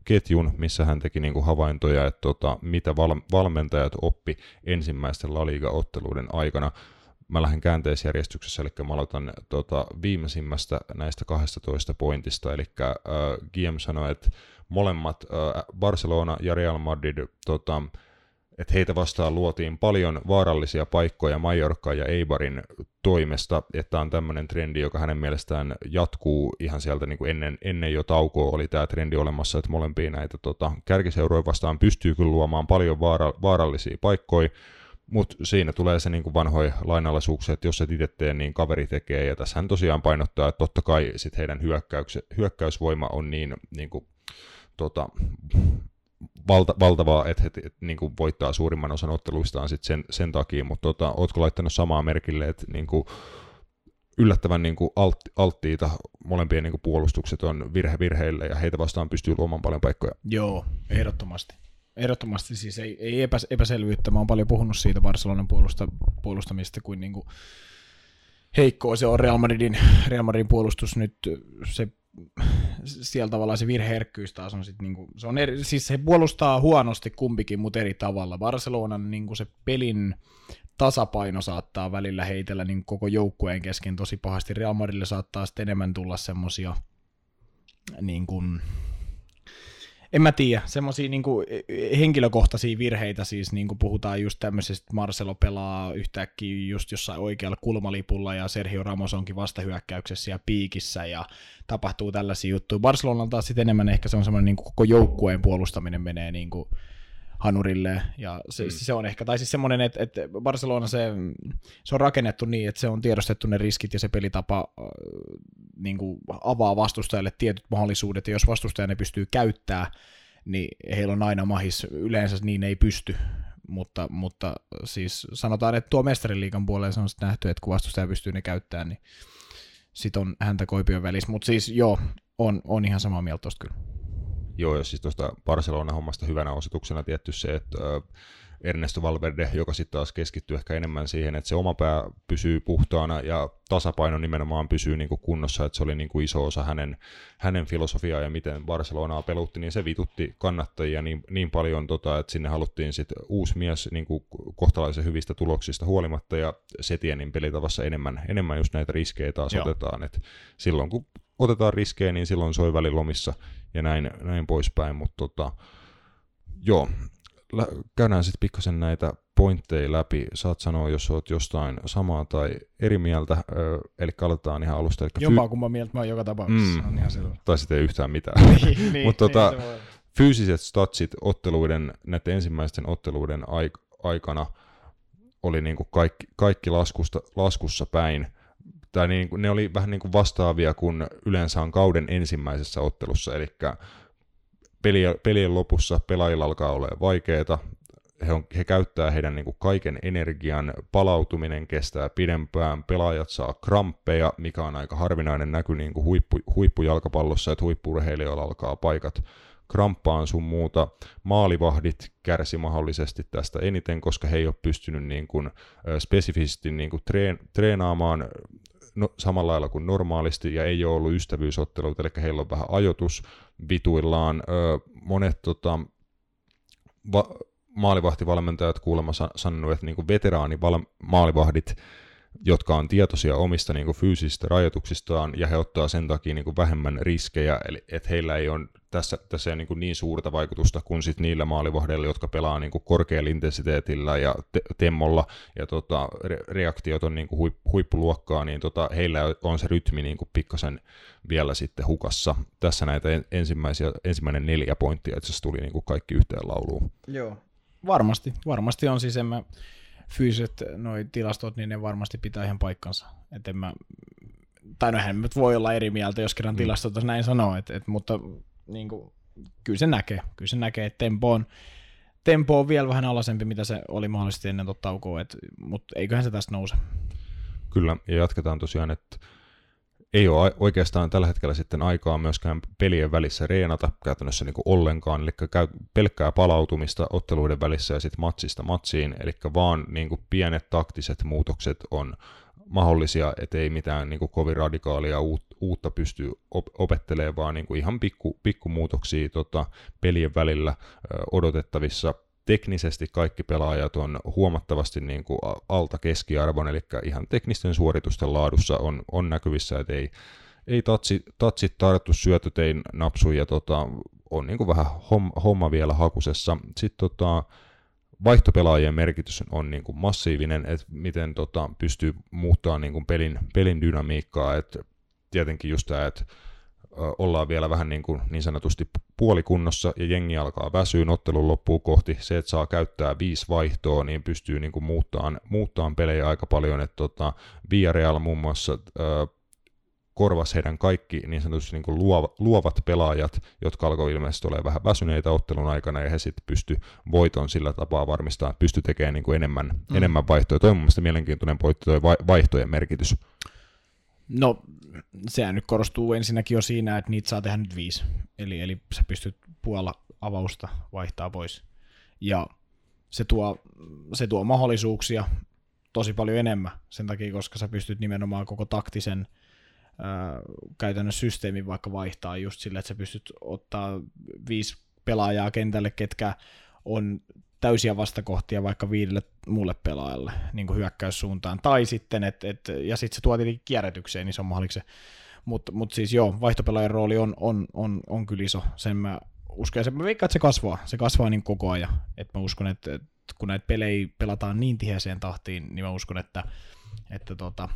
ketjun, missä hän teki niin kuin havaintoja, että tota, mitä val- valmentajat oppi ensimmäisten La Liga-otteluiden aikana. Mä lähden käänteisjärjestyksessä, eli mä aloitan tota, viimeisimmästä näistä 12 pointista, eli äh, GM sanoi, että molemmat äh, Barcelona ja Real Madrid tota, että heitä vastaan luotiin paljon vaarallisia paikkoja Mallorca ja Eibarin toimesta, että on tämmöinen trendi, joka hänen mielestään jatkuu ihan sieltä niin kuin ennen, ennen jo taukoa oli tämä trendi olemassa, että molempia näitä tota, kärkiseuroja vastaan pystyy kyllä luomaan paljon vaara, vaarallisia paikkoja, mutta siinä tulee se niin vanhoja lainalaisuuksia, että jos et itse tee, niin kaveri tekee, ja tässä hän tosiaan painottaa, että totta kai sit heidän hyökkäysvoima on niin, niin kuin, tota, valta, valtavaa, että he et, niin kuin voittaa suurimman osan otteluistaan sit sen, sen takia, mutta tota, ootko laittanut samaa merkille, että niin kuin, yllättävän niin kuin alt, alttiita molempien niin kuin puolustukset on virhe virheille ja heitä vastaan pystyy luomaan paljon paikkoja. Joo, ehdottomasti. Ehdottomasti siis ei, ei epäs, epäselvyyttä. Mä oon paljon puhunut siitä Barcelonan puolusta, puolustamista kuin, niin kuin heikkoa se on Real Madridin, Real Madridin puolustus nyt. Se siellä tavallaan se virheherkkyys taas on sitten, niinku, se on eri, siis se puolustaa huonosti kumpikin, mutta eri tavalla. Barcelonan niinku se pelin tasapaino saattaa välillä heitellä niin koko joukkueen kesken tosi pahasti. Real Madridille saattaa sitten enemmän tulla semmosia niin kuin, en mä tiedä, semmoisia niin henkilökohtaisia virheitä, siis niin kuin puhutaan just tämmöisestä, Marcelo pelaa yhtäkkiä just jossain oikealla kulmalipulla ja Sergio Ramos onkin vastahyökkäyksessä ja piikissä ja tapahtuu tällaisia juttuja. Barcelona taas sitten enemmän ehkä se on semmoinen niin koko joukkueen puolustaminen menee niin kuin hanurille, ja se, mm. se on ehkä, tai siis semmoinen, että, että Barcelona se, se on rakennettu niin, että se on tiedostettu ne riskit ja se pelitapa niin kuin avaa vastustajalle tietyt mahdollisuudet, ja jos vastustaja ne pystyy käyttää, niin heillä on aina mahis, yleensä niin ei pysty, mutta, mutta siis sanotaan, että tuo mestariliikan puolella se on sitten nähty, että kun vastustaja pystyy ne käyttämään, niin sit on häntä koipion välissä, mutta siis joo, on, on ihan samaa mieltä tosta kyllä. Joo, ja siis tuosta Barcelona-hommasta hyvänä osoituksena tietty se, että Ernesto Valverde, joka sitten taas keskittyy ehkä enemmän siihen, että se oma pää pysyy puhtaana ja tasapaino nimenomaan pysyy niin kuin kunnossa, että se oli niin kuin iso osa hänen, hänen filosofiaa ja miten Barcelonaa pelutti, niin se vitutti kannattajia niin, niin paljon, tota, että sinne haluttiin sitten uusi mies niin kuin kohtalaisen hyvistä tuloksista huolimatta ja Setienin pelitavassa enemmän, enemmän just näitä riskejä taas Joo. otetaan, että silloin kun otetaan riskejä, niin silloin soi välilomissa ja näin, näin poispäin, mutta tota, joo, käydään sitten pikkasen näitä pointteja läpi. Saat sanoa, jos oot jostain samaa tai eri mieltä, eli aletaan ihan alusta. Eli Jompaa fy- kumman mieltä mä oon joka tapauksessa, mm, on ihan selvä. Tai sitten ei yhtään mitään. niin, niin, Mutta tota, niin fyysiset statsit otteluiden, näiden ensimmäisten otteluiden aik- aikana oli niin kuin kaikki, kaikki laskusta, laskussa päin tai niin kuin, ne oli vähän niin kuin vastaavia kuin yleensä on kauden ensimmäisessä ottelussa, eli pelien lopussa pelaajilla alkaa olla vaikeaa, he, on, he käyttää heidän niin kuin kaiken energian, palautuminen kestää pidempään, pelaajat saa kramppeja, mikä on aika harvinainen näky niin kuin huippu, huippujalkapallossa, että huippurheilijoilla alkaa paikat kramppaan sun muuta. Maalivahdit kärsi mahdollisesti tästä eniten, koska he ei ole pystynyt niin kuin, spesifisesti niin kuin treen, treenaamaan no, samalla lailla kuin normaalisti ja ei ole ollut ystävyysotteluita, eli heillä on vähän ajoitus vituillaan. Ö, monet tota, va- maalivahtivalmentajat kuulemma sanonut, että niin veteraanimaalivahdit jotka on tietoisia omista niin kuin, fyysisistä rajoituksistaan ja he ottaa sen takia niin kuin, vähemmän riskejä, eli että heillä ei ole tässä, tässä ei niin, kuin, niin suurta vaikutusta kuin sit niillä maalivahdeilla, jotka pelaa niin kuin, korkealla intensiteetillä ja te- temmolla ja tota, re- reaktiot on niin kuin, huip- huippuluokkaa, niin tota, heillä on se rytmi niin kuin, pikkasen vielä sitten hukassa. Tässä näitä ensimmäisiä, ensimmäinen neljä pointtia itse asiassa tuli niin kuin, kaikki yhteen lauluun. Joo, varmasti, varmasti on siis en mä fyysiset noi tilastot, niin ne varmasti pitää ihan paikkansa. Et en mä, tai no nyt voi olla eri mieltä, jos kerran mm. tilastot näin sanoo, et, et, mutta niin kuin, kyllä se näkee. Kyllä se näkee, että tempo on, tempo on vielä vähän alasempi, mitä se oli mahdollisesti ennen totta taukoa, mutta eiköhän se tästä nouse. Kyllä, ja jatketaan tosiaan, että ei ole oikeastaan tällä hetkellä sitten aikaa myöskään pelien välissä reenata käytännössä niin kuin ollenkaan, eli käy pelkkää palautumista otteluiden välissä ja sitten matsista matsiin, eli vaan niin kuin pienet taktiset muutokset on mahdollisia, ettei mitään niin kuin kovin radikaalia uutta pysty opettelemaan, vaan niin kuin ihan pikku, pikkumuutoksia tota, pelien välillä odotettavissa teknisesti kaikki pelaajat on huomattavasti niin kuin alta keskiarvon, eli ihan teknisten suoritusten laadussa on, on näkyvissä, että ei, ei tatsi, tatsit tarttu, syötöt ei napsu ja tota, on niin kuin vähän homma, vielä hakusessa. Sitten tota, vaihtopelaajien merkitys on niin kuin massiivinen, että miten tota, pystyy muuttamaan niin kuin pelin, pelin dynamiikkaa, että tietenkin just tämä, että ollaan vielä vähän niin, kuin niin sanotusti puolikunnossa ja jengi alkaa väsyä ottelun loppuun kohti. Se, että saa käyttää viisi vaihtoa, niin pystyy niin kuin muuttaan, muuttaan pelejä aika paljon. Että tota, Villarreal muun muassa äh, korvasi heidän kaikki niin sanotusti niin kuin luovat pelaajat, jotka alkoi ilmeisesti olla vähän väsyneitä ottelun aikana, ja he sitten pysty voiton sillä tapaa varmistaa, pysty tekemään niin kuin enemmän, mm. enemmän vaihtoja. Toi on mun mielestä mielenkiintoinen pointti, toi vaihtojen merkitys. No, sehän nyt korostuu ensinnäkin jo siinä, että niitä saa tehdä nyt viisi. Eli, eli sä pystyt puolella avausta vaihtaa pois. Ja se tuo, se tuo mahdollisuuksia tosi paljon enemmän sen takia, koska sä pystyt nimenomaan koko taktisen käytännössä systeemin vaikka vaihtaa just sillä, että sä pystyt ottaa viisi pelaajaa kentälle, ketkä on täysiä vastakohtia vaikka viidelle muulle pelaajalle niin kuin hyökkäyssuuntaan. Tai sitten, et, et, ja sitten se tuo tietenkin kierrätykseen, niin se on mahdollista. Mutta mut siis joo, vaihtopelaajan rooli on, on, on, on kyllä iso. Sen mä uskon, ja sen mä veikkaan, että se kasvaa. Se kasvaa niin koko ajan. Et mä uskon, että, että kun näitä pelejä pelataan niin tiheeseen tahtiin, niin mä uskon, että, että tota,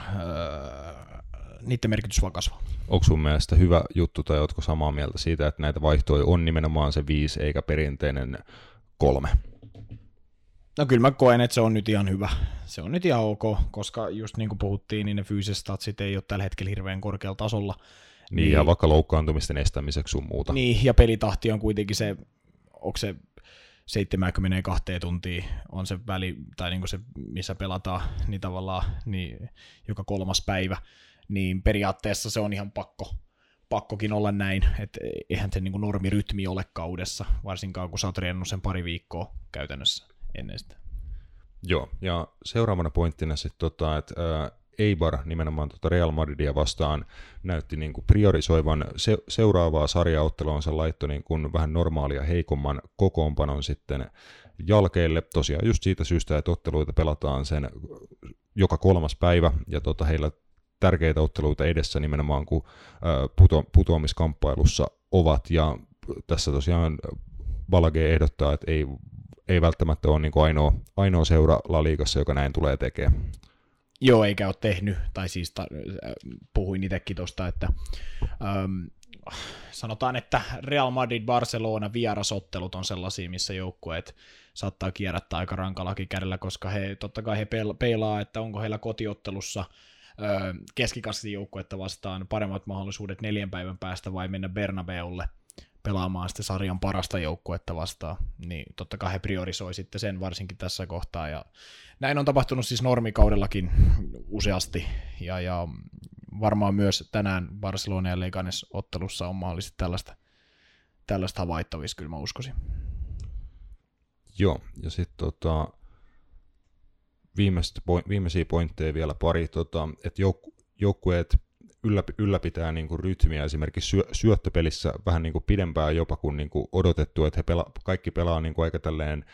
öö, niiden merkitys vaan kasvaa. Onko sun mielestä hyvä juttu tai oletko samaa mieltä siitä, että näitä vaihtoja on nimenomaan se viisi eikä perinteinen kolme? No kyllä mä koen, että se on nyt ihan hyvä. Se on nyt ihan ok, koska just niin kuin puhuttiin, niin ne fyysiset statsit ei ole tällä hetkellä hirveän korkealla tasolla. Niin, niin ja vaikka loukkaantumisten estämiseksi sun muuta. Niin, ja pelitahti on kuitenkin se, onko se 72 tuntia on se väli, tai niin kuin se, missä pelataan, niin tavallaan niin joka kolmas päivä niin periaatteessa se on ihan pakko, pakkokin olla näin, että eihän se niin normirytmi ole kaudessa, varsinkaan kun sä oot sen pari viikkoa käytännössä ennen sitä. Joo, ja seuraavana pointtina sitten, tota, että Eibar nimenomaan tuota Real Madridia vastaan näytti niin kuin priorisoivan se, seuraavaa sarjaottelua, se laittoi niin kuin vähän normaalia heikomman kokoonpanon sitten jalkeille, tosiaan just siitä syystä, että otteluita pelataan sen joka kolmas päivä, ja tota, heillä tärkeitä otteluita edessä nimenomaan, kun puto, putoamiskamppailussa ovat, ja tässä tosiaan Balage ehdottaa, että ei, ei välttämättä ole niin ainoa, ainoa seura La Ligassa, joka näin tulee tekemään. Joo, eikä ole tehnyt, tai siis ta, puhuin itsekin tuosta, että ähm, sanotaan, että Real Madrid, Barcelona vierasottelut on sellaisia, missä joukkueet saattaa kierrättää aika rankallakin kädellä, koska he totta kai he peilaa, että onko heillä kotiottelussa – keskikastin joukkuetta vastaan paremmat mahdollisuudet neljän päivän päästä vai mennä Bernabeulle pelaamaan sitten sarjan parasta joukkuetta vastaan, niin totta kai he priorisoi sitten sen varsinkin tässä kohtaa, ja näin on tapahtunut siis normikaudellakin useasti, ja, ja varmaan myös tänään Barcelona ja Leganes ottelussa on mahdollisesti tällaista, tällaista havaittavissa, kyllä mä uskoisin. Joo, ja sitten tota, viimeisiä pointteja vielä pari, tota, että jouk- joukkueet ylläp- ylläpitää niin kuin rytmiä esimerkiksi syö- syöttöpelissä vähän niin kuin pidempään jopa kuin, niin kuin odotettu, että he pela- kaikki pelaa niin kuin aika tälleen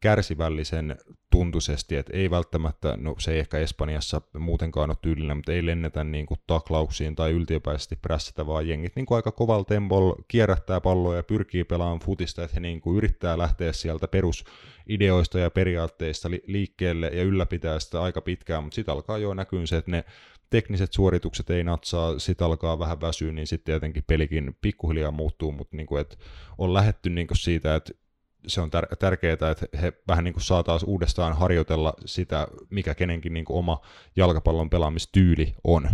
kärsivällisen tuntuisesti, että ei välttämättä, no se ei ehkä Espanjassa muutenkaan ole tyylinen, mutta ei lennetä niin kuin taklauksiin tai yltiöpäisesti prässätä, vaan jengit niin kuin aika kovalla tempolla kierrättää palloa ja pyrkii pelaamaan futista, että he niin kuin yrittää lähteä sieltä perusideoista ja periaatteista li- liikkeelle ja ylläpitää sitä aika pitkään, mutta sitten alkaa jo näkyä se, että ne tekniset suoritukset ei natsaa, sitten alkaa vähän väsyä, niin sitten tietenkin pelikin pikkuhiljaa muuttuu, mutta niin kuin, että on lähetty niin kuin siitä, että se on tär- tärkeää, että he vähän niin kuin saa taas uudestaan harjoitella sitä, mikä kenenkin niin kuin oma jalkapallon pelaamistyyli on.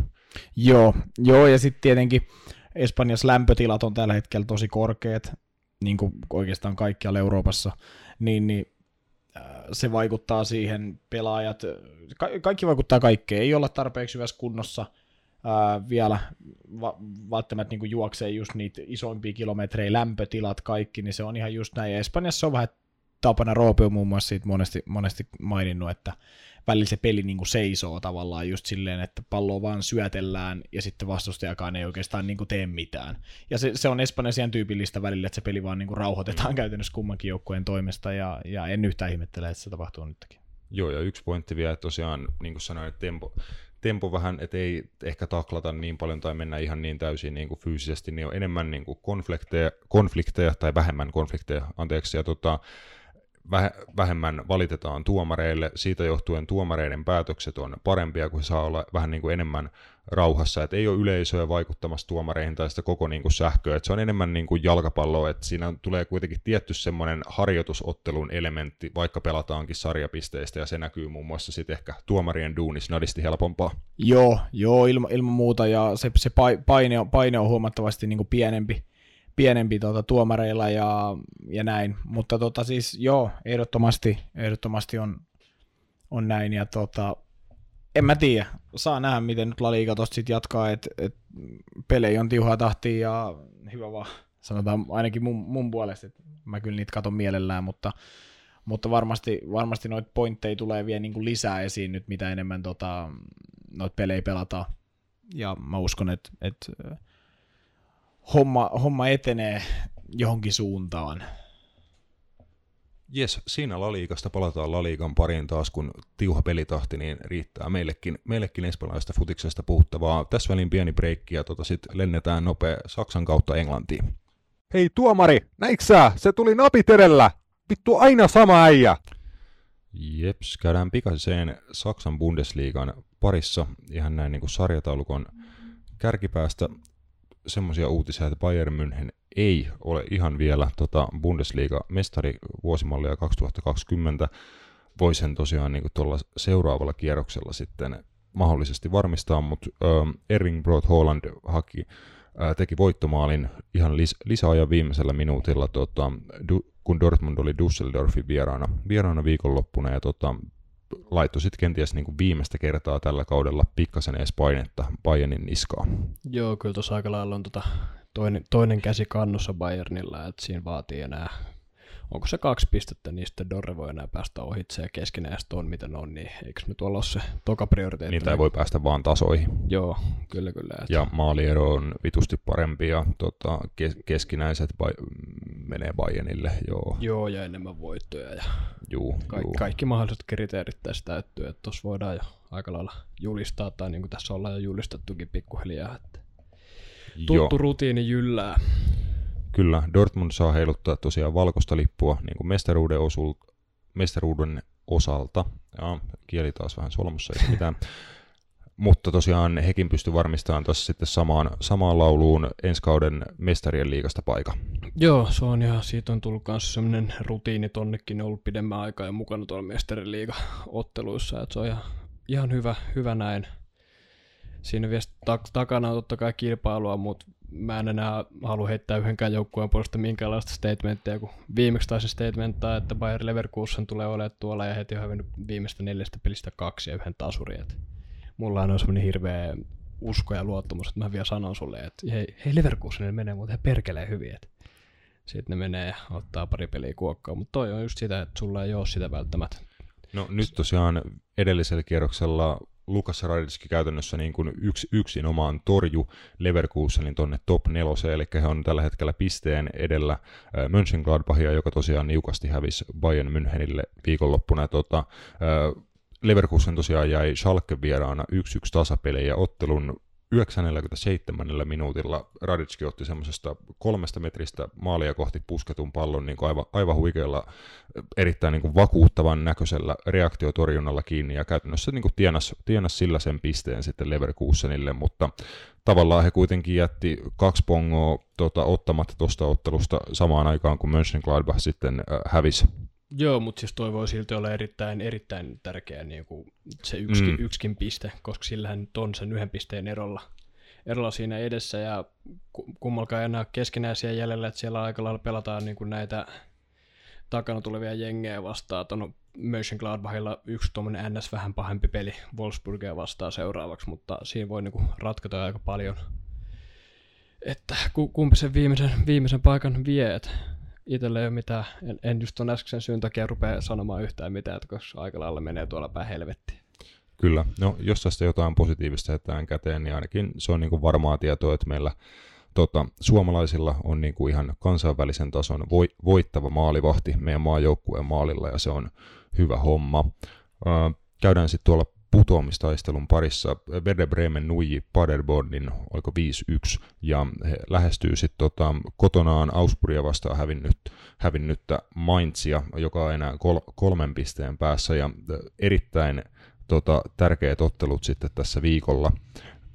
Joo, joo ja sitten tietenkin Espanjassa lämpötilat on tällä hetkellä tosi korkeat, niin kuin oikeastaan kaikkialla Euroopassa, niin, niin äh, se vaikuttaa siihen pelaajat, ka- kaikki vaikuttaa kaikkeen, ei olla tarpeeksi hyvässä kunnossa – ää, vielä va- välttämättä niin juoksee just niitä isoimpia kilometrejä, lämpötilat, kaikki, niin se on ihan just näin. Ja Espanjassa on vähän tapana Roope on muun muassa siitä monesti, monesti maininnut, että välillä se peli niin kuin seisoo tavallaan just silleen, että palloa vaan syötellään ja sitten vastustajakaan ei oikeastaan niin kuin tee mitään. Ja se, se on Espanjassa tyypillistä välillä, että se peli vaan niin kuin rauhoitetaan käytännössä kummankin joukkueen toimesta ja, ja en yhtään ihmettele, että se tapahtuu nytkin. Joo, ja yksi pointti vielä, että tosiaan, niin kuin sanoin, että tempo, tempo vähän, että ei ehkä taklata niin paljon tai mennä ihan niin täysin niin kuin fyysisesti, niin on enemmän niin kuin konflikteja, konflikteja tai vähemmän konflikteja, anteeksi, ja tota, vähemmän valitetaan tuomareille. Siitä johtuen tuomareiden päätökset on parempia, kun saa olla vähän niin kuin enemmän rauhassa, että ei ole yleisöä vaikuttamassa tuomareihin tai sitä koko niin kuin sähköä, että se on enemmän niin kuin jalkapalloa, että siinä tulee kuitenkin tietty semmoinen harjoitusottelun elementti, vaikka pelataankin sarjapisteistä, ja se näkyy muun muassa sitten ehkä tuomarien duunissa nadisti helpompaa. Joo, joo ilma, ilman muuta, ja se, se paine, on, paine on huomattavasti niin kuin pienempi, pienempi tuota, tuomareilla ja, ja näin, mutta tota, siis joo, ehdottomasti, ehdottomasti on, on näin, ja tota, en mä tiedä, saa nähdä miten nyt La Liga tosta sit jatkaa, että et pelejä on tiuhaa tahtia ja hyvä vaan, sanotaan ainakin mun, mun puolesta, että mä kyllä niitä katon mielellään, mutta, mutta varmasti, varmasti noita pointteja tulee vielä niin lisää esiin nyt, mitä enemmän tota, noita pelejä pelataan. ja mä uskon, että, että homma, homma etenee johonkin suuntaan. Jes, siinä Laliikasta palataan Laliikan pariin taas, kun tiuha pelitahti, niin riittää meillekin, meillekin espanjalaista futiksesta puhuttavaa. Tässä väliin pieni breikki ja tota sitten lennetään nopea Saksan kautta Englantiin. Hei tuomari, näitkö sä? Se tuli napit edellä. Vittu aina sama äijä. Jeps, käydään pikaiseen Saksan Bundesliigan parissa ihan näin niin kuin sarjataulukon kärkipäästä semmoisia uutisia, että Bayern München ei ole ihan vielä tota Bundesliga-mestari vuosimallia 2020. Voi sen tosiaan niin tuolla seuraavalla kierroksella sitten mahdollisesti varmistaa, mutta äh, Erling Broad Holland haki, äh, teki voittomaalin ihan lis- lisäajan viimeisellä minuutilla, tota, du- kun Dortmund oli Düsseldorfin vieraana, vieraana viikonloppuna ja tota, laittoi sitten kenties niin viimeistä kertaa tällä kaudella pikkasen edes painetta Bayernin niskaa. Joo, kyllä tuossa aika lailla on tota toinen, toinen käsi kannossa Bayernilla, että siinä vaatii enää, onko se kaksi pistettä, niin sitten Dorre voi enää päästä ohitse ja keskinäistä on mitä ne on, niin eikö tuolla ole se toka prioriteetti? Niitä ei voi päästä vaan tasoihin. Joo, kyllä kyllä. Että... Ja maaliero on vitusti parempi ja tota, kes- keskinäiset bai- menee Bayernille, joo. Joo, ja enemmän voittoja ja juu, Ka- juu. kaikki mahdolliset kriteerit tässä täyttyy, että tuossa voidaan jo aika lailla julistaa, tai niin kuin tässä ollaan jo julistettukin pikkuhiljaa, että tuttu Joo. rutiini jyllää. Kyllä, Dortmund saa heiluttaa tosiaan valkoista lippua niin kuin mestaruuden, osul, mestaruuden osalta. Ja kieli taas vähän solmussa, ei mitään. Mutta tosiaan hekin pysty varmistamaan tuossa sitten samaan, samaan lauluun ensi kauden mestarien liigasta paikka. Joo, se on ja siitä on tullut myös sellainen rutiini tonnekin ollut pidemmän aikaa ja mukana tuolla mestariliiga otteluissa, että se on ihan, ihan hyvä, hyvä näin. Siinä vielä tak- takana on totta kai kilpailua, mutta mä en enää halua heittää yhdenkään joukkueen puolesta minkäänlaista statementtia, kun viimeksi taisi statementtaa, että Bayer Leverkusen tulee olemaan tuolla ja heti on hävinnyt viimeistä neljästä pelistä kaksi ja yhden tasuri. Et mulla on semmoinen hirveä usko ja luottamus, että mä vielä sanon sulle, että hei, hei Leverkusenille menee muuten perkeleen hyvin, että sitten ne menee ja ottaa pari peliä kuokkaa, mutta toi on just sitä, että sulla ei ole sitä välttämättä. No nyt tosiaan edellisellä kierroksella Lukas Raditski käytännössä niin kuin yks, yksin omaan torju Leverkusenin tonne top neloseen, eli he on tällä hetkellä pisteen edellä Mönchengladbachia, joka tosiaan niukasti hävisi Bayern Münchenille viikonloppuna. Tota, Leverkusen tosiaan jäi Schalke vieraana 1-1 tasapelejä ottelun 97 minuutilla Raditski otti semmoisesta kolmesta metristä maalia kohti pusketun pallon niin aivan, aivan huikealla, erittäin niin kuin vakuuttavan näköisellä reaktiotorjunnalla kiinni ja käytännössä niin kuin tienas, tienas sillä sen pisteen sitten Leverkusenille, mutta tavallaan he kuitenkin jätti kaksi pongoa tota, ottamatta tuosta ottelusta samaan aikaan, kun Mönchengladbach sitten äh, hävisi Joo, mutta siis toi voi silti olla erittäin, erittäin tärkeä niin kuin se yksikin, Mm. yksikin piste, koska sillähän nyt on sen yhden pisteen erolla, erolla siinä edessä ja ku- kummalkaan ei enää keskinäisiä jäljellä, että siellä aika lailla pelataan niin kuin näitä takana tulevia jengejä vastaan. Tuon Mönchengladbachilla yksi tuommoinen NS vähän pahempi peli Wolfsburgia vastaan seuraavaksi, mutta siinä voi niin kuin ratkota aika paljon, että ku- kumpi sen viimeisen, viimeisen paikan vie, että itsellä ei ole mitään, en, en just ton äskeisen syyn takia rupea sanomaan yhtään mitään, että koska aika lailla menee tuolla päin helvettiin. Kyllä, no jos tästä jotain positiivista jätetään käteen, niin ainakin se on niin varmaa tietoa, että meillä tota, suomalaisilla on niin kuin ihan kansainvälisen tason voi, voittava maalivahti meidän maajoukkueen maalilla, ja se on hyvä homma. Ö, käydään sitten tuolla putoamistaistelun parissa. Werder Bremen nuiji Paderbornin, oliko 5-1, ja he lähestyy sitten tota, kotonaan Augsburgia vastaan hävinnyt, hävinnyttä Mainzia, joka on enää kol- kolmen pisteen päässä, ja erittäin tota, tärkeät ottelut sitten tässä viikolla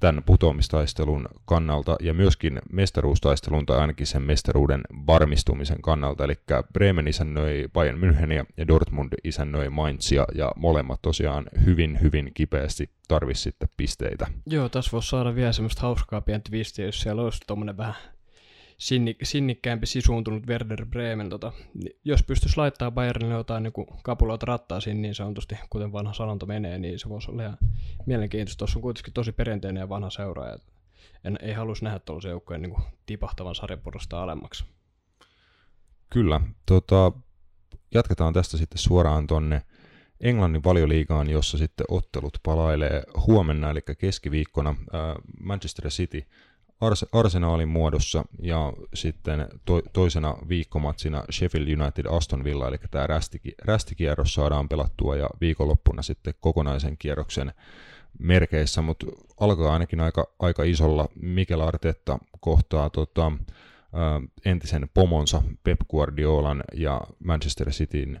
tämän putoamistaistelun kannalta ja myöskin mestaruustaistelun tai ainakin sen mestaruuden varmistumisen kannalta. Eli Bremen isännöi Bayern Müncheniä ja Dortmund isännöi Mainzia ja molemmat tosiaan hyvin, hyvin kipeästi tarvisi sitten pisteitä. Joo, tässä voisi saada vielä semmoista hauskaa pientä viestiä, jos siellä olisi tuommoinen vähän sinni, sinnikkäämpi sisuuntunut Werder Bremen. Tota, niin jos pystyisi laittaa Bayernille jotain niin kapuloita rattaisiin niin sanotusti, kuten vanha sanonta menee, niin se voisi olla ihan mielenkiintoista. Tuossa on kuitenkin tosi perinteinen ja vanha seuraaja. En, ei haluaisi nähdä tuollaisen joukkojen niin tipahtavan sarjaporrasta alemmaksi. Kyllä, tota, jatketaan tästä sitten suoraan tonne Englannin valioliigaan, jossa sitten ottelut palailee huomenna, eli keskiviikkona Manchester City Arsenaalin muodossa ja sitten to- toisena viikkomatsina Sheffield United Aston Villa, eli tämä rästiki- rästikierros saadaan pelattua ja viikonloppuna sitten kokonaisen kierroksen merkeissä, mutta alkaa ainakin aika, aika isolla. Mikel Artetta kohtaa tota, entisen pomonsa Pep Guardiolan ja Manchester Cityn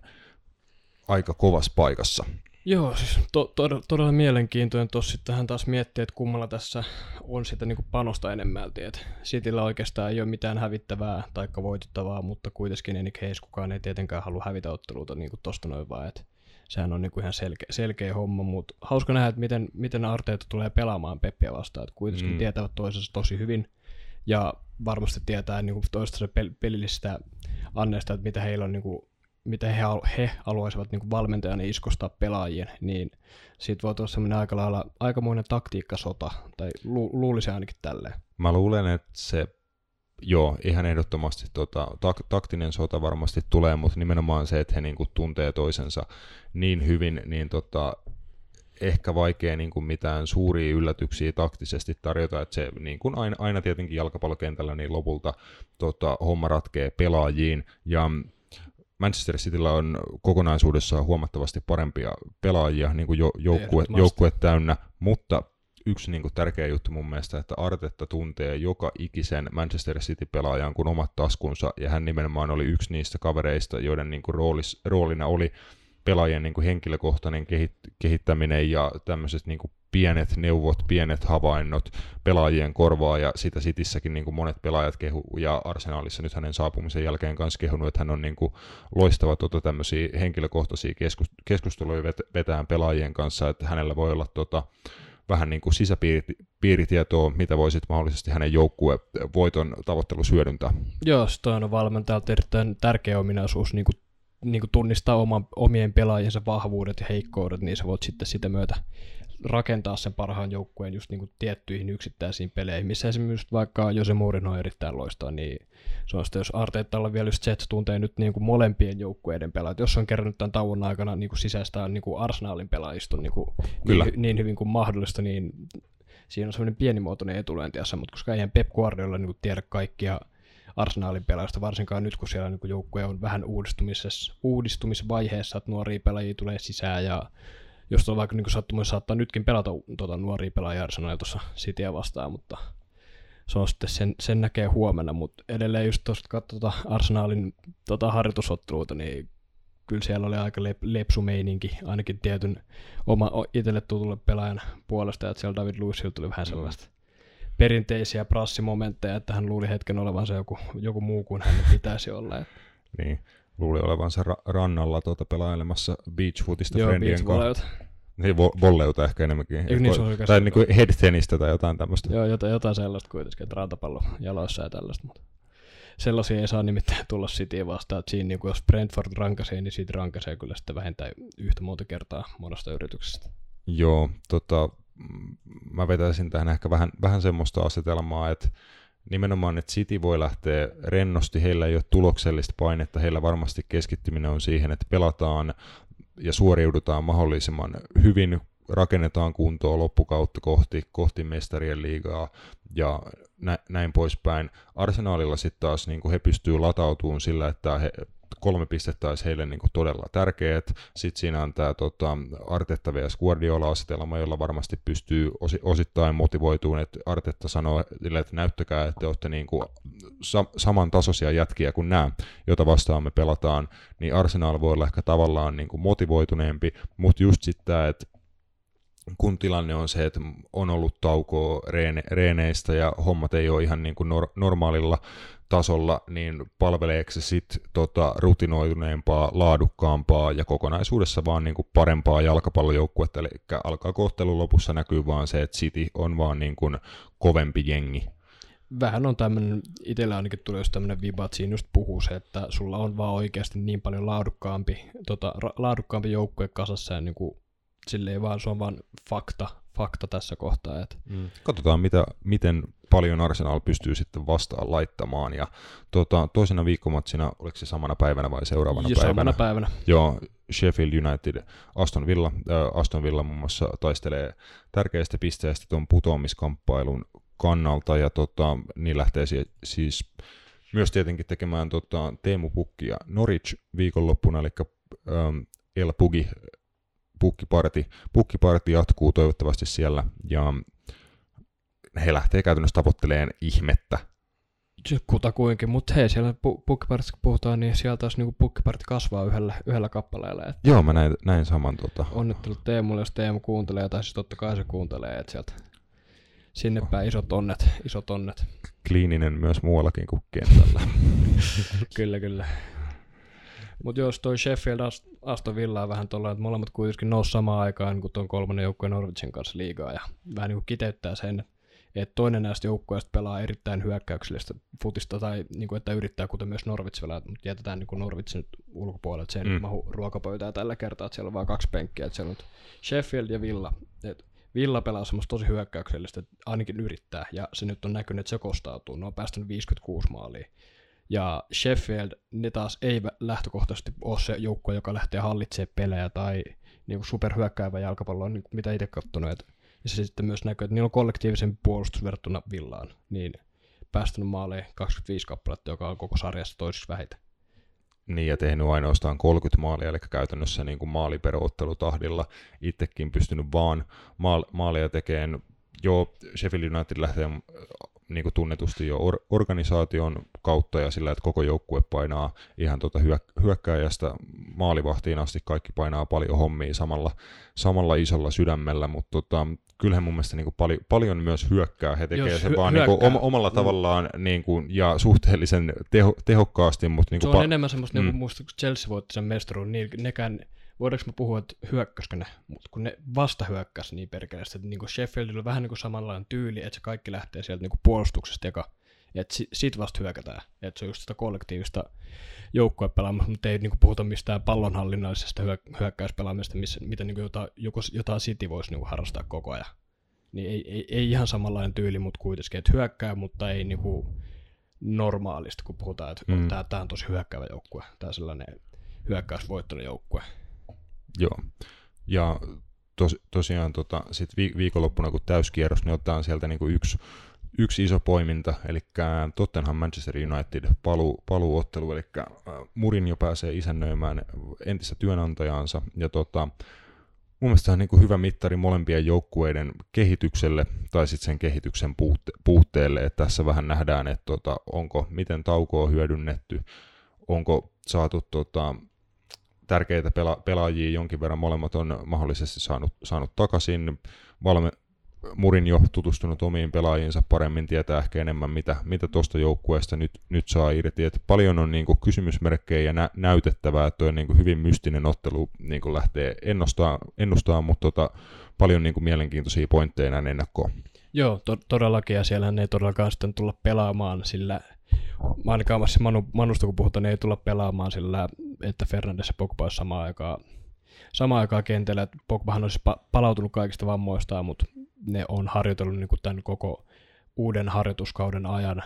aika kovassa paikassa. Joo, siis to, to, todella mielenkiintoinen. Tuossa sitten hän taas miettii, että kummalla tässä on sitä niin panosta enemmälti. Että Cityllä oikeastaan ei ole mitään hävittävää tai voitettavaa, mutta kuitenkin Enik Heis kukaan ei tietenkään halua hävitä otteluita niin tuosta noin vaan. Että sehän on niin kuin ihan selkeä, selkeä homma, mutta hauska nähdä, että miten, miten Arteeta tulee pelaamaan Peppiä vastaan. Että kuitenkin mm. tietävät toisensa tosi hyvin ja varmasti tietää niin toistensa pel- pelillisistä anneista, että mitä heillä on niin kuin mitä he, he haluaisivat niin valmentajana iskostaa pelaajien, niin siitä voi tulla semmoinen aika lailla aikamoinen taktiikkasota, tai lu, luulisi ainakin tälleen. Mä luulen, että se, joo, ihan ehdottomasti tota, tak, taktinen sota varmasti tulee, mutta nimenomaan se, että he niin kuin, tuntee toisensa niin hyvin, niin tota, ehkä vaikea niin kuin mitään suuria yllätyksiä taktisesti tarjota, että se niin kuin aina, aina tietenkin jalkapallokentällä niin lopulta tota, homma ratkee pelaajiin, ja Manchester Cityllä on kokonaisuudessaan huomattavasti parempia pelaajia, niin kuin jo, joukkue, joukkue täynnä, mutta yksi niin kuin tärkeä juttu mun mielestä, että Artetta tuntee joka ikisen Manchester City-pelaajan kuin omat taskunsa, ja hän nimenomaan oli yksi niistä kavereista, joiden niin kuin roolis, roolina oli pelaajien niin kuin henkilökohtainen kehit, kehittäminen ja tämmöiset niin kuin pienet neuvot, pienet havainnot pelaajien korvaa, ja sitä Cityssäkin niin kuin monet pelaajat kehu, ja Arsenalissa nyt hänen saapumisen jälkeen kanssa kehunut, että hän on niin kuin loistava tota, tämmöisiä henkilökohtaisia keskusteluja vetään pelaajien kanssa, että hänellä voi olla tota, vähän niin kuin sisäpiiritietoa, mitä voisit mahdollisesti hänen joukkue voiton tavoittelussa hyödyntää. Joo, se on valmentajalta erittäin tärkeä ominaisuus niin kuin, niin kuin tunnistaa oman, omien pelaajiensa vahvuudet ja heikkoudet, niin sä voit sitten sitä myötä rakentaa sen parhaan joukkueen just niin kuin tiettyihin yksittäisiin peleihin, missä esimerkiksi vaikka Jose Mourinho on erittäin loistaa, niin se on sitten, jos Arteettalla vielä just se, että se tuntee nyt niin kuin molempien joukkueiden pelaajat, jos on kerännyt tämän tauon aikana niin kuin sisäistää niin kuin Arsenalin pelaajiston niin, kuin Kyllä. niin, niin, hyvin kuin mahdollista, niin siinä on semmoinen pienimuotoinen etulyöntiassa, mutta koska eihän Pep Guardiola niin kuin tiedä kaikkia Arsenalin pelaajista, varsinkaan nyt, kun siellä niin joukkue on vähän uudistumisessa, uudistumisvaiheessa, että nuoria pelaajia tulee sisään ja jos on vaikka niin sattumassa saattaa nytkin pelata tuota, nuoria pelaajia Arsenalia tuossa Cityä vastaan, mutta se on sitten sen, sen näkee huomenna, mutta edelleen just tuosta katsotaan Arsenalin tota, harjoitusotteluita, niin kyllä siellä oli aika lep, lepsu meininki, ainakin tietyn oma itselle tutulle pelaajan puolesta, että siellä David Luisilla tuli vähän mm. Perinteisiä prassimomentteja, että hän luuli hetken olevansa joku, joku muu kuin hän pitäisi olla. Niin, luuli olevansa ra- rannalla tuota pelailemassa beachfootista Joo, friendien kanssa. Niin, vo- volleuta ehkä enemmänkin. Eikö niin, on tai niin kuin head tenistä tai jotain tämmöistä. Joo, jotain, jotain sellaista kuitenkin, että rantapallo jaloissa ja tällaista. Mutta sellaisia ei saa nimittäin tulla Cityä vastaan. Että siinä, niin kuin jos Brentford rankasee, niin siitä rankasee kyllä sitten vähintään yhtä monta kertaa monesta yrityksestä. Joo, tota, mä vetäisin tähän ehkä vähän, vähän semmoista asetelmaa, että nimenomaan, että City voi lähteä rennosti, heillä ei ole tuloksellista painetta, heillä varmasti keskittyminen on siihen, että pelataan ja suoriudutaan mahdollisimman hyvin, rakennetaan kuntoa loppukautta kohti, kohti mestarien liigaa ja nä, näin poispäin. Arsenaalilla sitten taas niin he pystyy latautumaan sillä, että he kolme pistettä olisi heille niin kuin todella tärkeät. Sitten siinä on tämä tota, Artetta vs. Guardiola-asetelma, jolla varmasti pystyy osi, osittain motivoitumaan, että Artetta sanoo, että näyttäkää, että olette niin kuin sa- samantasoisia jätkiä kuin nämä, jota vastaan me pelataan, niin Arsenal voi olla ehkä tavallaan niin kuin motivoituneempi, mutta just sitten tämä, että kun tilanne on se, että on ollut taukoa reene, reeneistä ja hommat ei ole ihan niin kuin nor- normaalilla tasolla, niin palveleeko se sitten tota, rutinoituneempaa, laadukkaampaa ja kokonaisuudessa vaan niin kuin parempaa jalkapallojoukkuetta, eli alkaa kohtelun lopussa näkyy vaan se, että City on vaan niin kuin kovempi jengi. Vähän on tämmöinen, itsellä ainakin tulee just tämmöinen viba, että siinä just puhuu se, että sulla on vaan oikeasti niin paljon laadukkaampi, tota, laadukkaampi joukkue kasassa ja niin kuin, silleen vaan, se on vaan fakta, fakta tässä kohtaa. Että... Mm. Katsotaan, mitä, miten paljon Arsenal pystyy sitten vastaan laittamaan. Ja tuota, toisena viikkomatsina, oliko se samana päivänä vai seuraavana ja päivänä? Samana päivänä. Joo, Sheffield United, Aston Villa. Äh, Aston Villa muun muassa taistelee tärkeistä pisteistä tuon putoamiskamppailun kannalta, ja tota, niin lähtee si- siis myös tietenkin tekemään tota, Teemu Pukki ja Norwich viikonloppuna, eli ähm, El Pugi, Pukkiparti, Pukkiparti jatkuu toivottavasti siellä, ja he lähtee käytännössä tavoitteleen ihmettä. Se Kutakuinkin, mutta hei, siellä pu- pukkipartista kun puhutaan, niin siellä taas niinku pukkipartti kasvaa yhdellä, yhdellä kappaleella. Et Joo, mä näin, näin saman. Tota. onnittelut Teemulle, jos Teemu kuuntelee, tai siis totta kai se kuuntelee, että sieltä sinne päin isot onnet, isot onnet. Kliininen myös muuallakin kuin kentällä. kyllä, kyllä. Mutta jos toi Sheffield Ast- Aston Villa on vähän tuolla, että molemmat kuitenkin nousi samaan aikaan niin kuin tuon kolmannen joukkueen Norwichin kanssa liigaa ja vähän niin kuin kiteyttää sen, että toinen näistä joukkueista pelaa erittäin hyökkäyksellistä futista tai niin kuin, että yrittää, kuten myös Norwich pelaa, mutta jätetään niin kuin Norwich nyt ulkopuolelle, että se ei Mm. mahu ruokapöytään tällä kertaa, että siellä on vain kaksi penkkiä, että siellä on nyt Sheffield ja Villa. Et Villa pelaa semmoista tosi hyökkäyksellistä, että ainakin yrittää, ja se nyt on näkynyt, että se kostautuu. Ne on päästänyt 56 maalia. Ja Sheffield, ne taas ei lähtökohtaisesti ole se joukkue, joka lähtee hallitsemaan pelejä tai niin superhyökkäävä jalkapallo, niin kuin mitä itse katsonut. Ja se sitten myös näkyy, että niillä on kollektiivisen puolustus verrattuna Villaan. Niin päästänyt maaleja 25 kappaletta, joka on koko sarjassa toisiksi vähiten. niin, ja tehnyt ainoastaan 30 maalia, eli käytännössä niin kuin maali itsekin pystynyt vaan maal- maalia tekemään. Joo, Sheffield United lähtee äh, niin kuin tunnetusti jo or- organisaation kautta ja sillä, että koko joukkue painaa ihan tuota hyök- hyökkääjästä maalivahtiin asti, kaikki painaa paljon hommia samalla, samalla isolla sydämellä, mutta tota, kyllähän mun mielestä niin kuin pali- paljon myös hyökkää, he tekee Jos sen hy- vaan niin kuin hyökkää. omalla Mm. tavallaan niin kuin, ja suhteellisen teho- tehokkaasti, mutta niin Se kuin on pa- enemmän semmoista, Mm. mm. niin kuin muista, kun Chelsea voitti sen mestaruuden, niin nekään, voidaanko me puhua, että hyökkäskö ne, mutta kun ne vasta hyökkäsi niin perkeleesti, että niin kuin Sheffieldilla on vähän niin kuin samanlainen tyyli, että se kaikki lähtee sieltä niin kuin puolustuksesta, joka, että si, sit vasta hyökätään, että se on just sitä kollektiivista joukkuepelaamista, mutta ei niin kuin puhuta mistään pallonhallinnallisesta hyö, hyökkäyspelaamista, missä, mitä niin kuin jota, joku, jotain City voisi niin kuin harrastaa koko ajan. Niin ei, ei, ei ihan samanlainen tyyli, mutta kuitenkin, että hyökkää, mutta ei niin kuin normaalisti, kun puhutaan, että Mm. tämä, tämä on tosi hyökkäävä joukkue, tämä sellainen hyökkäysvoittoinen joukkue. Joo. Ja tos, tosiaan tota, sit vi, viikonloppuna, kun täyskierros, niin otetaan sieltä niinku yksi, yksi iso poiminta, eli Tottenham Manchester United paluu, paluuottelu, eli Murin jo pääsee isännöimään entistä työnantajaansa, ja tota, mun mielestä on niinku hyvä mittari molempien joukkueiden kehitykselle, tai sitten sen kehityksen puutte, puutteelle, että tässä vähän nähdään, että tota, onko, miten taukoa on hyödynnetty, onko saatu tota, tärkeitä pela- pelaajia jonkin verran molemmat on mahdollisesti saanut, saanut takaisin. Valme, Murin jo tutustunut omiin pelaajiinsa paremmin, tietää ehkä enemmän, mitä, mitä joukkueesta nyt, nyt saa irti. Et paljon on niinku kysymysmerkkejä ja nä, näytettävää, että on niinku hyvin mystinen ottelu niinku lähtee ennustaa, ennustaa mutta tota, paljon niinku mielenkiintoisia pointteja näin ennakkoon. Joo, to- todellakin, ja siellä ei todellakaan sitten tulla pelaamaan sillä, ainakaan se Manu, Manusta kun puhutaan, niin ei tulla pelaamaan sillä, että Fernandes ja Pogba olisi samaan aikaan, samaan aikaan kentällä, että Pogbahan olisi pa- palautunut kaikista vammoistaan, mutta ne on harjoitellut niin kuin tämän koko uuden harjoituskauden ajan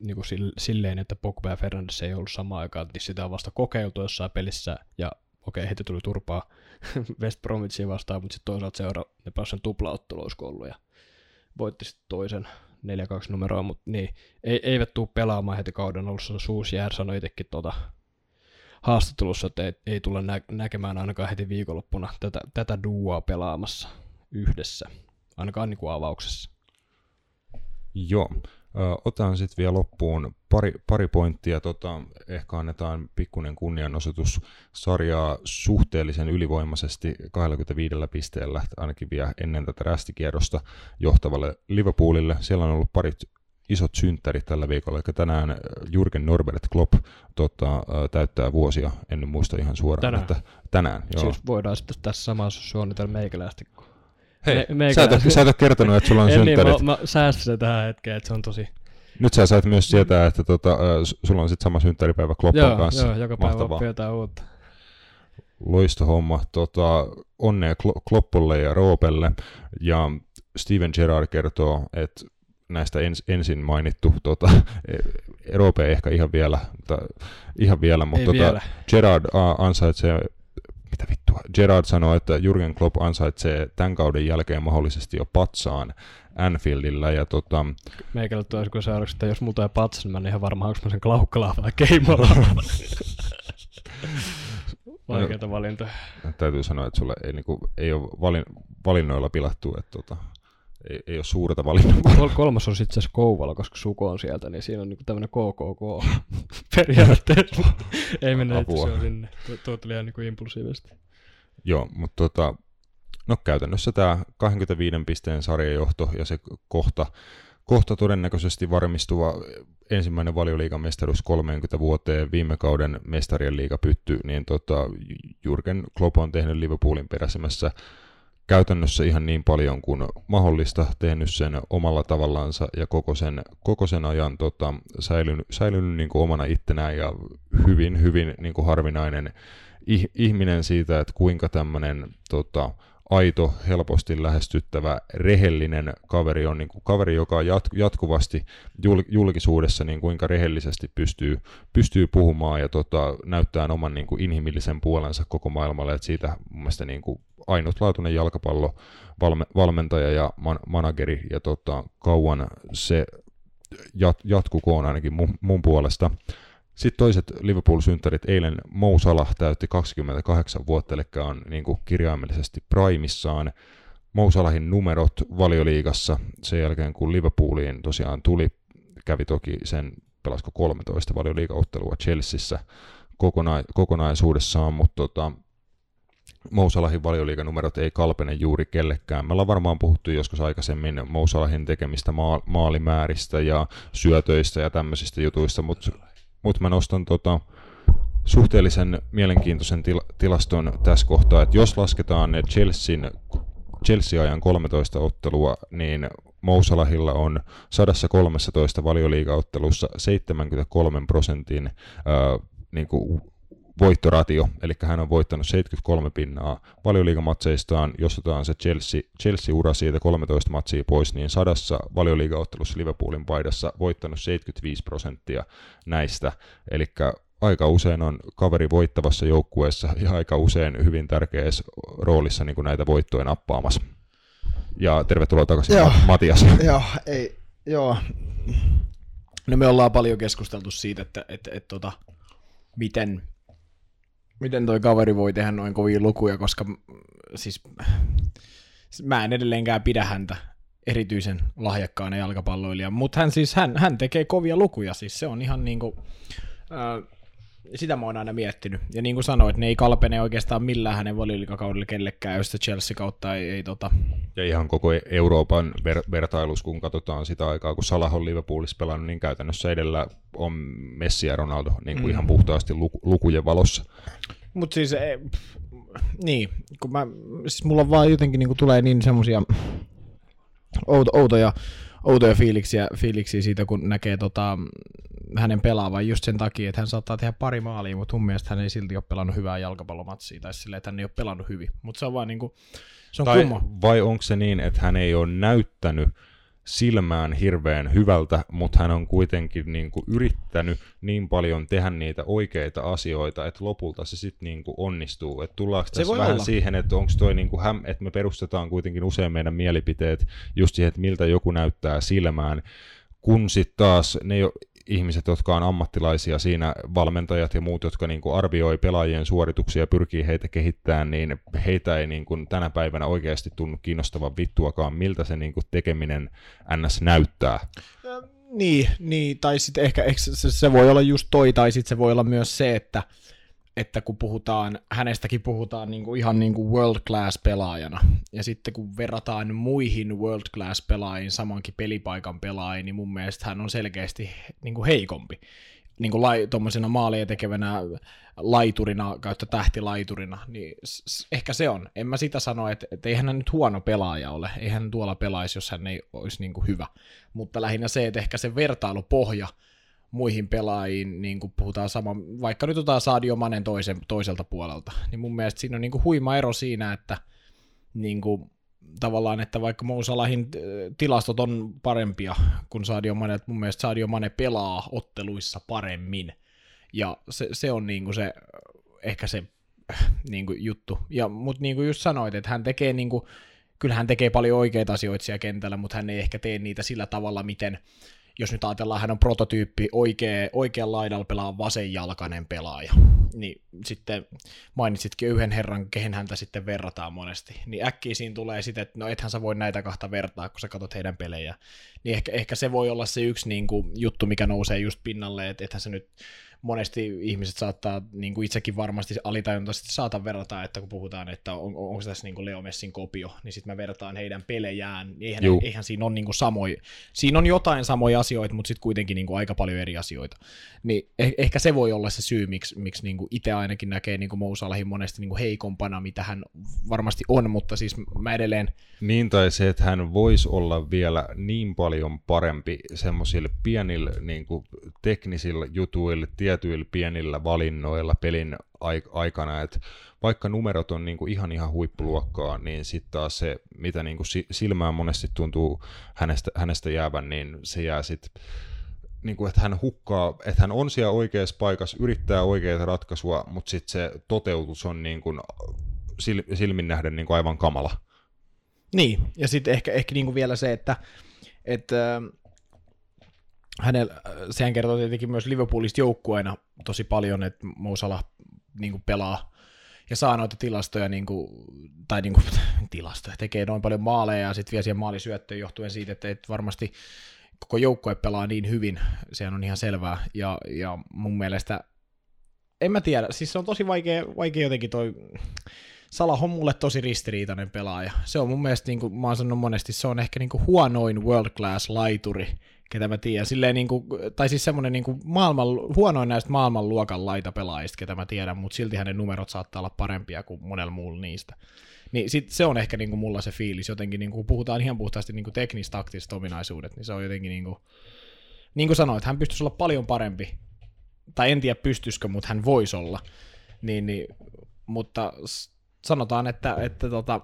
niin kuin sil- silleen, että Pogba ja Fernandes ei ollut samaan aikaan, niin sitä on vasta kokeiltu jossain pelissä, ja okei, okay, heti tuli turpaa West Bromwichia vastaan, mutta sitten toisaalta seura, ne pääsivät sen tuplaottelu olisiko ollut, ja voitti sitten toisen 4-2 numeroa, mutta niin, ei, eivät tule pelaamaan heti kauden alussa. Suusjär sanoi itsekin tuota haastattelussa, että ei, ei tulla nä- näkemään ainakaan heti viikonloppuna tätä, tätä duoa pelaamassa yhdessä, ainakaan niin kuin avauksessa. Joo. Ö, Otetaan sitten vielä loppuun pari, pari pointtia. Tota, ehkä annetaan pikkuinen kunnianosoitus sarjaa suhteellisen ylivoimaisesti 25 pisteellä, ainakin vielä ennen tätä rästikierrosta johtavalle Liverpoolille. Siellä on ollut parit isot synttärit tällä viikolla, eli tänään Jurgen Norbert Klopp tota, täyttää vuosia, en muista ihan suoraan. Tänään. Että, tänään, joo. Siis voidaan sitten tässä samassa suunnitella meikäläistä. Hei, me- sä, meikäläinen- et, ole- sä et ole kertonut, että sulla on En niin, synttärit. mä, mä säästin sen tähän hetkeen, että se on tosi... Nyt sä sait myös tietää, että tota, sulla on sitten sama synttäripäivä Kloppan Joo, kanssa. joo, joka päivä Mahtavaa. oppii jotain uutta. Loistohomma. Tota, onnea Klo- Kloppolle ja Roopelle. Ja Steven Gerrard kertoo, että näistä ens, ensin mainittu, tota, Roope ei ehkä ihan vielä, mutta, ihan vielä mutta tota, vielä. Gerard ansaitsee mitä vittua. Gerard sanoi, että Jurgen Klopp ansaitsee tämän kauden jälkeen mahdollisesti jo patsaan Anfieldillä. Ja tota, Meikällä kun seuraavaksi, että jos multa ei patsa, niin mä en ihan varma, onko mä sen klaukkalaa vai keimolaa. Vaikeita valintoja. täytyy sanoa, että sulle ei, niinku, ei ole valin, valinnoilla pilattu, että tota, ei, ei ole suurta valinnaa. Kol- kolmas on sitten se Kouvala, koska Suko on sieltä, niin siinä on niinku tämmöinen KKK periaatteessa. ei mennä itse sinne. Tuo, tuo tuli ihan niinku impulsiivisesti. Joo, mutta tota, no käytännössä tämä 25 pisteen sarjajohto ja se kohta, kohta todennäköisesti varmistuva ensimmäinen valioliigan mestaruus 30 vuoteen viime kauden mestarien liigapytty, niin tota, Jurgen Klopp on tehnyt Liverpoolin peräsemässä käytännössä ihan niin paljon kuin mahdollista, tehnyt sen omalla tavallansa ja koko sen, koko sen ajan tota, säilynyt, säilynyt niin kuin omana ittenään ja hyvin, hyvin niin kuin harvinainen ih- ihminen siitä, että kuinka tämmöinen tota, aito, helposti lähestyttävä, rehellinen kaveri on niin kuin kaveri, joka on jat- jatkuvasti jul- julkisuudessa niin kuinka rehellisesti pystyy, pystyy puhumaan ja tota, näyttää oman niin kuin inhimillisen puolensa koko maailmalle, että siitä mun mielestä niin kuin ainutlaatuinen jalkapallo valme- valmentaja ja man- manageri ja tota, kauan se jat- jatkukoon ainakin mun, mun puolesta. Sitten toiset Liverpool-synttärit eilen Mo Salah täytti 28 vuotta, eli on niin kuin kirjaimellisesti primissaan. Mo Salahin numerot valioliigassa sen jälkeen, kun Liverpooliin tosiaan tuli, kävi toki sen pelasko 13 valioliigaottelua Chelseassa kokona- kokonaisuudessaan, mutta tota, Mo Salahin valioliiganumerot ei kalpene juuri kellekään. Me ollaan varmaan puhuttu joskus aikaisemmin Mo Salahin tekemistä maa- maalimääristä ja syötöistä ja tämmöisistä jutuista, mutta mut mä nostan tota, suhteellisen mielenkiintoisen til- tilaston tässä kohtaa, että jos lasketaan ne Chelsean, Chelsea-ajan 13 ottelua, niin Mo Salahilla on 113 valioliigaottelussa 73 prosentin äh, niin kuin voittoratio, eli hän on voittanut 73 pinnaa valioliigamatseistaan, jos otetaan se Chelsea, Chelsea-ura siitä 13 matsia pois, niin sadassa valioliigaottelussa Liverpoolin paidassa voittanut 75 prosenttia näistä, eli aika usein on kaveri voittavassa joukkueessa ja aika usein hyvin tärkeässä roolissa niin kuin näitä voittoja nappaamassa. Ja tervetuloa takaisin Joo. Ma- Matias. Joo, ei, joo. No me ollaan paljon keskusteltu siitä, että, että, että tota, miten, miten toi kaveri voi tehdä noin kovia lukuja, koska mm, siis mä en edelleenkään pidä häntä erityisen lahjakkaana jalkapalloilija, mutta hän siis, hän, hän tekee kovia lukuja, siis se on ihan niinku, ää, sitä mä oon aina miettinyt. Ja niin kuin sanoit, ne ei kalpene oikeastaan millään hänen valioliikakaudella kellekään, jos se Chelsea kautta ei, ei tota, Ja ihan koko Euroopan ver- vertailus, kun katsotaan sitä aikaa, kun Salah on Liverpoolissa pelannut, niin käytännössä edellä on Messi ja Ronaldo niin kuin mm. ihan puhtaasti luku- lukujen valossa. Mutta siis, e, pff, niin, kun mä, siis mulla vaan jotenkin niin tulee niin semmosia outo, outoja, outoja fiiliksiä, fiiliksiä siitä, kun näkee tota, hänen pelaavan just sen takia, että hän saattaa tehdä pari maalia, mutta mun mielestä hän ei silti ole pelannut hyvää jalkapallomatsia, tai silleen, että hän ei ole pelannut hyvin. Mutta se on vaan niinku, se on Tai, kumma. vai onko se niin, että hän ei ole näyttänyt silmään hirveän hyvältä, mutta hän on kuitenkin niin kuin yrittänyt niin paljon tehdä niitä oikeita asioita, että lopulta se sitten niin kuin onnistuu. Et tullaanko tässä vähän olla. siihen, että onko toi niin kuin häm, että me perustetaan kuitenkin usein meidän mielipiteet just siihen, että miltä joku näyttää silmään, kun sitten taas ne ihmiset, jotka on ammattilaisia siinä, valmentajat ja muut, jotka niin kuin arvioi pelaajien suorituksia ja pyrkii heitä kehittämään, niin heitä ei niin kuin tänä päivänä oikeasti tunnu kiinnostavan vittuakaan, miltä se niin kuin tekeminen ns. näyttää. Niin, niin tai sitten ehkä, se, se voi olla just toi, tai sitten se voi olla myös se, että, että kun puhutaan, hänestäkin puhutaan niinku ihan niinku world class pelaajana, ja sitten kun verrataan muihin world class pelaajiin, samankin pelipaikan pelaajiin, niin mun mielestä hän on selkeästi niinku heikompi. Niin kuin lai, tuommoisena tekevänä laiturina kautta tähtilaiturina, niin s- ehkä se on. En mä sitä sano, että, että eihän hän nyt huono pelaaja ole. Eihän hän tuolla pelaisi, jos hän ei olisi niin kuin hyvä. Mutta lähinnä se, että ehkä se vertailupohja muihin pelaajiin, niin kuin puhutaan sama, vaikka nyt otetaan Sadio Manen toisen, toiselta puolelta, niin mun mielestä siinä on niin kuin huima ero siinä, että niin kuin, tavallaan, että vaikka Mo Salahin äh, tilastot on parempia kuin Sadio Mane, että mun mielestä Sadio Mane pelaa otteluissa paremmin, ja se, se on niin kuin se, ehkä se äh, niin kuin juttu. Ja, mutta niin kuin just sanoit, että hän tekee niin kuin, kyllä hän tekee paljon oikeita asioita siellä kentällä, mutta hän ei ehkä tee niitä sillä tavalla, miten, jos nyt ajatellaan, hän on prototyyppi, oikea, oikean laidalla pelaa vasenjalkainen pelaaja, niin sitten mainitsitkin yhden herran, kehen häntä sitten verrataan monesti, niin äkkiä siinä tulee sitten, että no ethän sä voi näitä kahta vertaa, kun sä katsot heidän pelejä, niin ehkä, ehkä se voi olla se yksi niin kuin, juttu, mikä nousee just pinnalle, että ethän se nyt monesti ihmiset saattaa niin kuin itsekin varmasti alitajuntaisesti saata verrata, että kun puhutaan, että on, onko tässä niin kuin Leo Messin kopio, niin sitten mä vertaan heidän pelejään, eihän, Juu. eihän siinä ole niin kuin samoja, siinä on jotain samoja asioita, mutta sitten kuitenkin niin kuin aika paljon eri asioita. Niin eh, ehkä se voi olla se syy, miksi, miksi niin kuin itse ainakin näkee niin kuin Mousalahin monesti niin kuin heikompana, mitä hän varmasti on, mutta siis mä edelleen, Niin tai se, että hän voisi olla vielä niin paljon parempi semmoisilla pienillä niin kuin, teknisillä jutuilla, tietyillä pienillä valinnoilla pelin ai- aikana, että vaikka numerot on niin kuin, ihan ihan huippuluokkaa, niin sitten taas se, mitä niin kuin, si- silmään monesti tuntuu hänestä, hänestä jäävän, niin se jää sitten niin kuin, että hän hukkaa, että hän on siellä oikeassa paikassa, yrittää oikeita ratkaisua, mutta sitten se toteutus on niin kuin, sil- silmin nähden niin kuin aivan kamala. Niin, ja sitten ehkä, ehkä niinku vielä se, että, että hänellä, äh, sehän kertoo tietenkin myös Liverpoolista joukkueena tosi paljon, että Mo Salah niinku pelaa ja saa noita tilastoja, niinku, tai niinku, tilastoja, tekee noin paljon maaleja ja sitten vie siihen maalisyöttöön johtuen siitä, että, että varmasti koko joukkue pelaa niin hyvin, sehän on ihan selvää, ja, ja mun mielestä, en mä tiedä, siis se on tosi vaikea, vaikea jotenkin toi, Salah on mulle tosi ristiriitainen pelaaja. Se on mun mielestä, niin kuin mä oon sanonut monesti, se on ehkä niin kuin huonoin world class laituri, ketä mä tiedän. Silleen niin kuin, tai siis semmoinen niin maailman, huonoin näistä maailmanluokan laitapelaajista, ketä mä tiedän, mutta silti hänen numerot saattaa olla parempia kuin monella muulla niistä. Niin sit se on ehkä niin kuin mulla se fiilis jotenkin, niin kuin puhutaan ihan puhtaasti niin teknis-taktiset ominaisuudet, niin se on jotenkin niin kuin, niin kuin sanoit, hän pystyisi olla paljon parempi, tai en tiedä pystyisikö, mutta hän voisi olla, niin, niin mutta sanotaan, että, että tota,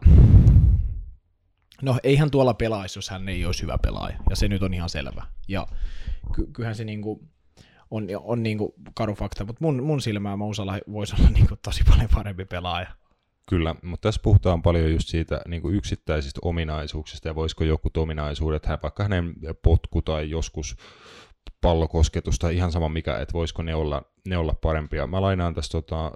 no eihän tuolla pelaisi, jos hän ei olisi hyvä pelaaja, ja se nyt on ihan selvä. Ja ky- kyllähän se niinku on, on niinku karu fakta, mutta mun, mun silmään Mousala voisi olla niinku tosi paljon parempi pelaaja. Kyllä, mutta tässä puhutaan paljon just siitä niin kuin yksittäisistä ominaisuuksista, ja voisiko joku ominaisuudet, hän, vaikka hänen potku tai joskus pallokosketus tai ihan sama mikä, että voisiko ne olla, ne olla parempia. Mä lainaan tästä tota,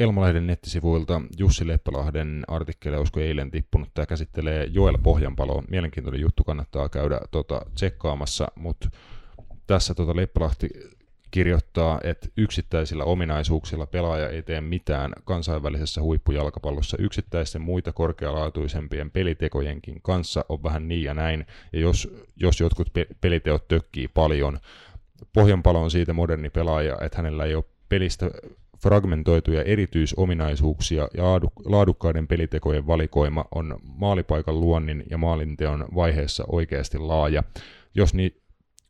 Elmalehden nettisivuilta Jussi Leppälahden artikkeli, olisiko eilen tippunut, tämä käsittelee Joel Pohjanpalo, mielenkiintoinen juttu, kannattaa käydä tota, tsekkaamassa, mutta tässä tota Leppälahti kirjoittaa, että yksittäisillä ominaisuuksilla pelaaja ei tee mitään kansainvälisessä huippujalkapallossa. Yksittäisten muita korkealaatuisempien pelitekojenkin kanssa on vähän niin ja näin, ja jos, jos jotkut pe- peliteot tökkii paljon, Pohjanpalo on siitä moderni pelaaja, että hänellä ei ole pelistä fragmentoituja erityisominaisuuksia ja laadu- laadukkaiden pelitekojen valikoima on maalipaikan luonnin ja maalinteon vaiheessa oikeasti laaja. Jos ni,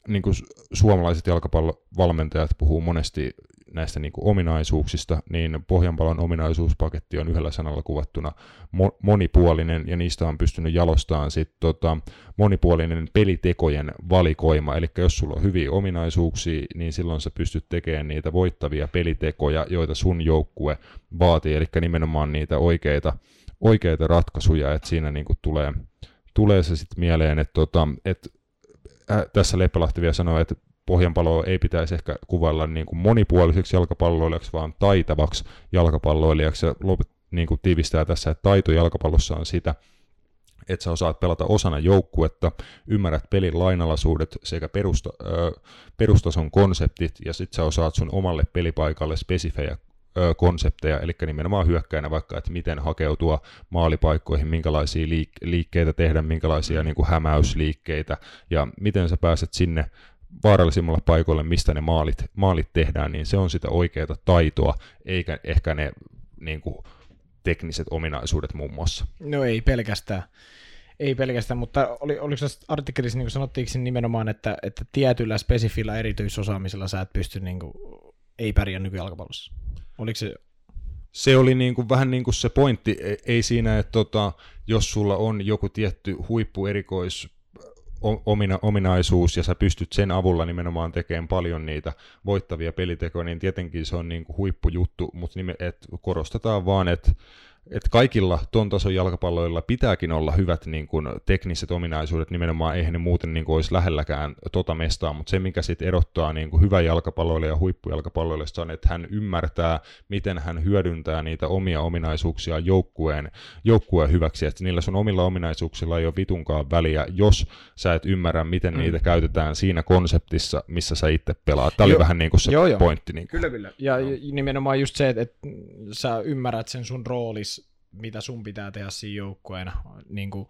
niin kuin suomalaiset jalkapallovalmentajat puhuu monesti näistä niin kuin ominaisuuksista, niin Pohjanpalon ominaisuuspaketti on yhdellä sanalla kuvattuna mo- monipuolinen, ja niistä on pystynyt jalostamaan sit, tota, monipuolinen pelitekojen valikoima. Eli jos sulla on hyviä ominaisuuksia, niin silloin sä pystyt tekemään niitä voittavia pelitekoja, joita sun joukkue vaatii, eli nimenomaan niitä oikeita, oikeita ratkaisuja, että siinä niin kuin tulee, tulee se sitten mieleen, että tota, et tässä Leppälahti vielä sanoi, että Pohjanpaloa ei pitäisi ehkä kuvailla niin kuin monipuoliseksi jalkapalloilijaksi, vaan taitavaksi jalkapalloilijaksi. Ja lopet, niin kuin tiivistää tässä, että taito jalkapallossa on sitä, että sä osaat pelata osana joukkuetta, ymmärrät pelin lainalaisuudet sekä perusta, ö, perustason konseptit, ja sitten sä osaat sun omalle pelipaikalle spesifejä konsepteja, eli nimenomaan hyökkäinä vaikka, että miten hakeutua maalipaikkoihin, minkälaisia liik- liikkeitä tehdä, minkälaisia niin kuin hämäysliikkeitä, ja miten sä pääset sinne vaarallisimmalla paikoille, mistä ne maalit, maalit tehdään, niin se on sitä oikeaa taitoa, eikä ehkä ne niin kuin, tekniset ominaisuudet muun muassa. No ei pelkästään. Ei pelkästään, mutta oli, oliko tässä artikkelissa, niin kuin sanottiinko nimenomaan, että, että tietyllä spesifillä erityisosaamisella sä et pysty, niin kuin, ei pärjää nykyjalkapallossa? Oliko se, Se oli niin kuin, vähän niin kuin se pointti, E- ei siinä, että tota, jos sulla on joku tietty huippuerikois omina, ominaisuus ja sä pystyt sen avulla nimenomaan tekemään paljon niitä voittavia pelitekoja, niin tietenkin se on niin kuin huippujuttu, mutta et korostetaan vaan, että että kaikilla ton tason jalkapalloilla pitääkin olla hyvät niin kuin, tekniset ominaisuudet, nimenomaan eihän ne muuten niin kuin, olisi lähelläkään tota mestaa, mutta se mikä sitten erottaa niin kuin, hyvän jalkapalloille ja huippujalkapalloille on, että hän ymmärtää, miten hän hyödyntää niitä omia ominaisuuksia joukkueen, joukkueen hyväksi, että niillä sun omilla ominaisuuksilla ei ole vitunkaan väliä, jos sä et ymmärrä, miten mm. niitä käytetään siinä konseptissa, missä sä itse pelaat. Tämä oli vähän niin kuin se Joo, joo. pointti. Niin kuin. Kyllä, kyllä. Ja no. nimenomaan just se, että, että sä ymmärrät sen sun roolis, mitä sun pitää tehdä siinä joukkueena. Niin kuin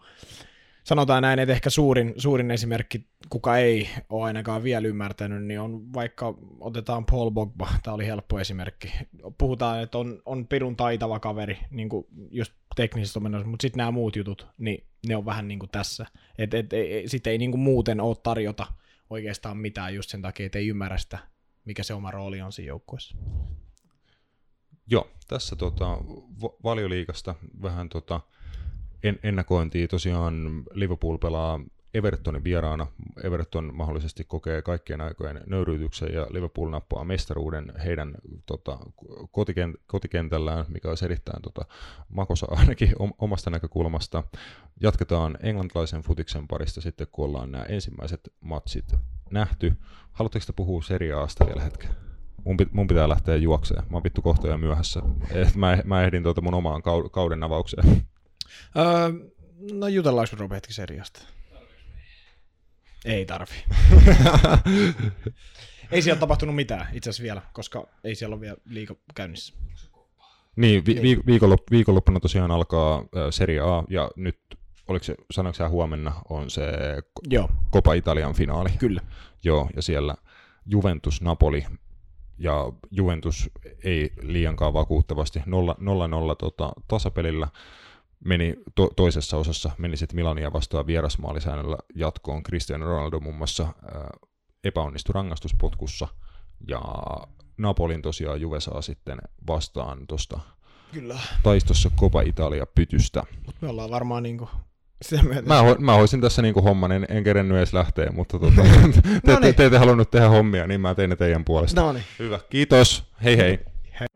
sanotaan näin, että ehkä suurin, suurin esimerkki, kuka ei ole ainakaan vielä ymmärtänyt, niin on vaikka otetaan Paul Bogba, tämä oli helppo esimerkki. Puhutaan, että on, on pirun taitava kaveri, niin kuin just teknisistä ominaisuuksista, mutta sitten nämä muut jutut, niin ne on vähän niin kuin tässä. Et, et, et, sitten ei niin kuin muuten ole tarjota oikeastaan mitään just sen takia, että ei ymmärrä sitä, mikä se oma rooli on siinä joukkueessa. Joo, tässä tota, va- valioliikasta vähän tota, en, ennakointia. Tosiaan Liverpool pelaa Evertonin vieraana. Everton mahdollisesti kokee kaikkien aikojen nöyryytyksen ja Liverpool nappaa mestaruuden heidän tota, kotiken, kotikentällään, mikä olisi erittäin tota, makosa ainakin om, omasta näkökulmasta. Jatketaan englantilaisen futiksen parista sitten, kun ollaan nämä ensimmäiset matsit nähty. Haluatteko te puhua Serie Asta vielä hetken? Mun, pit, mun pitää lähteä juokseen. Mä oon vittu kohta jo myöhässä. Et mä, mä ehdin tuota mun omaan kau, kauden avaukseen. Öö, no jutellaanko me Robe hetki seriasta? Ei tarvi. ei siellä tapahtunut mitään itse asiassa vielä, koska ei siellä ole vielä liika käynnissä. niin, vi, vi, viikonlop, viikonloppuna tosiaan alkaa äh, Serie A, ja nyt, oliko se, sanoiko sä huomenna, on se Joo, Copa Italian finaali. kyllä. Joo, ja siellä Juventus Napoli, ja Juventus ei liiankaan vakuuttavasti 0-0 tota, tasapelillä meni to- toisessa osassa, meni sitten Milania vastaan vierasmaalisäännöllä jatkoon. Cristiano Ronaldo muun muassa ää, epäonnistui rangaistuspotkussa, ja Napolin tosiaan Juve saa sitten vastaan tuosta Kyllä. taistossa Copa Italia pytystä. Mutta me ollaan varmaan niinku sitä. Mä, ho- mä hoisin tässä niinku homman, en, en kerennyt edes lähteä, mutta tota, te, te, Noniin. te ette halunnut tehdä hommia, niin mä tein ne teidän puolesta. No niin. Hyvä, kiitos, hei hei. Hei.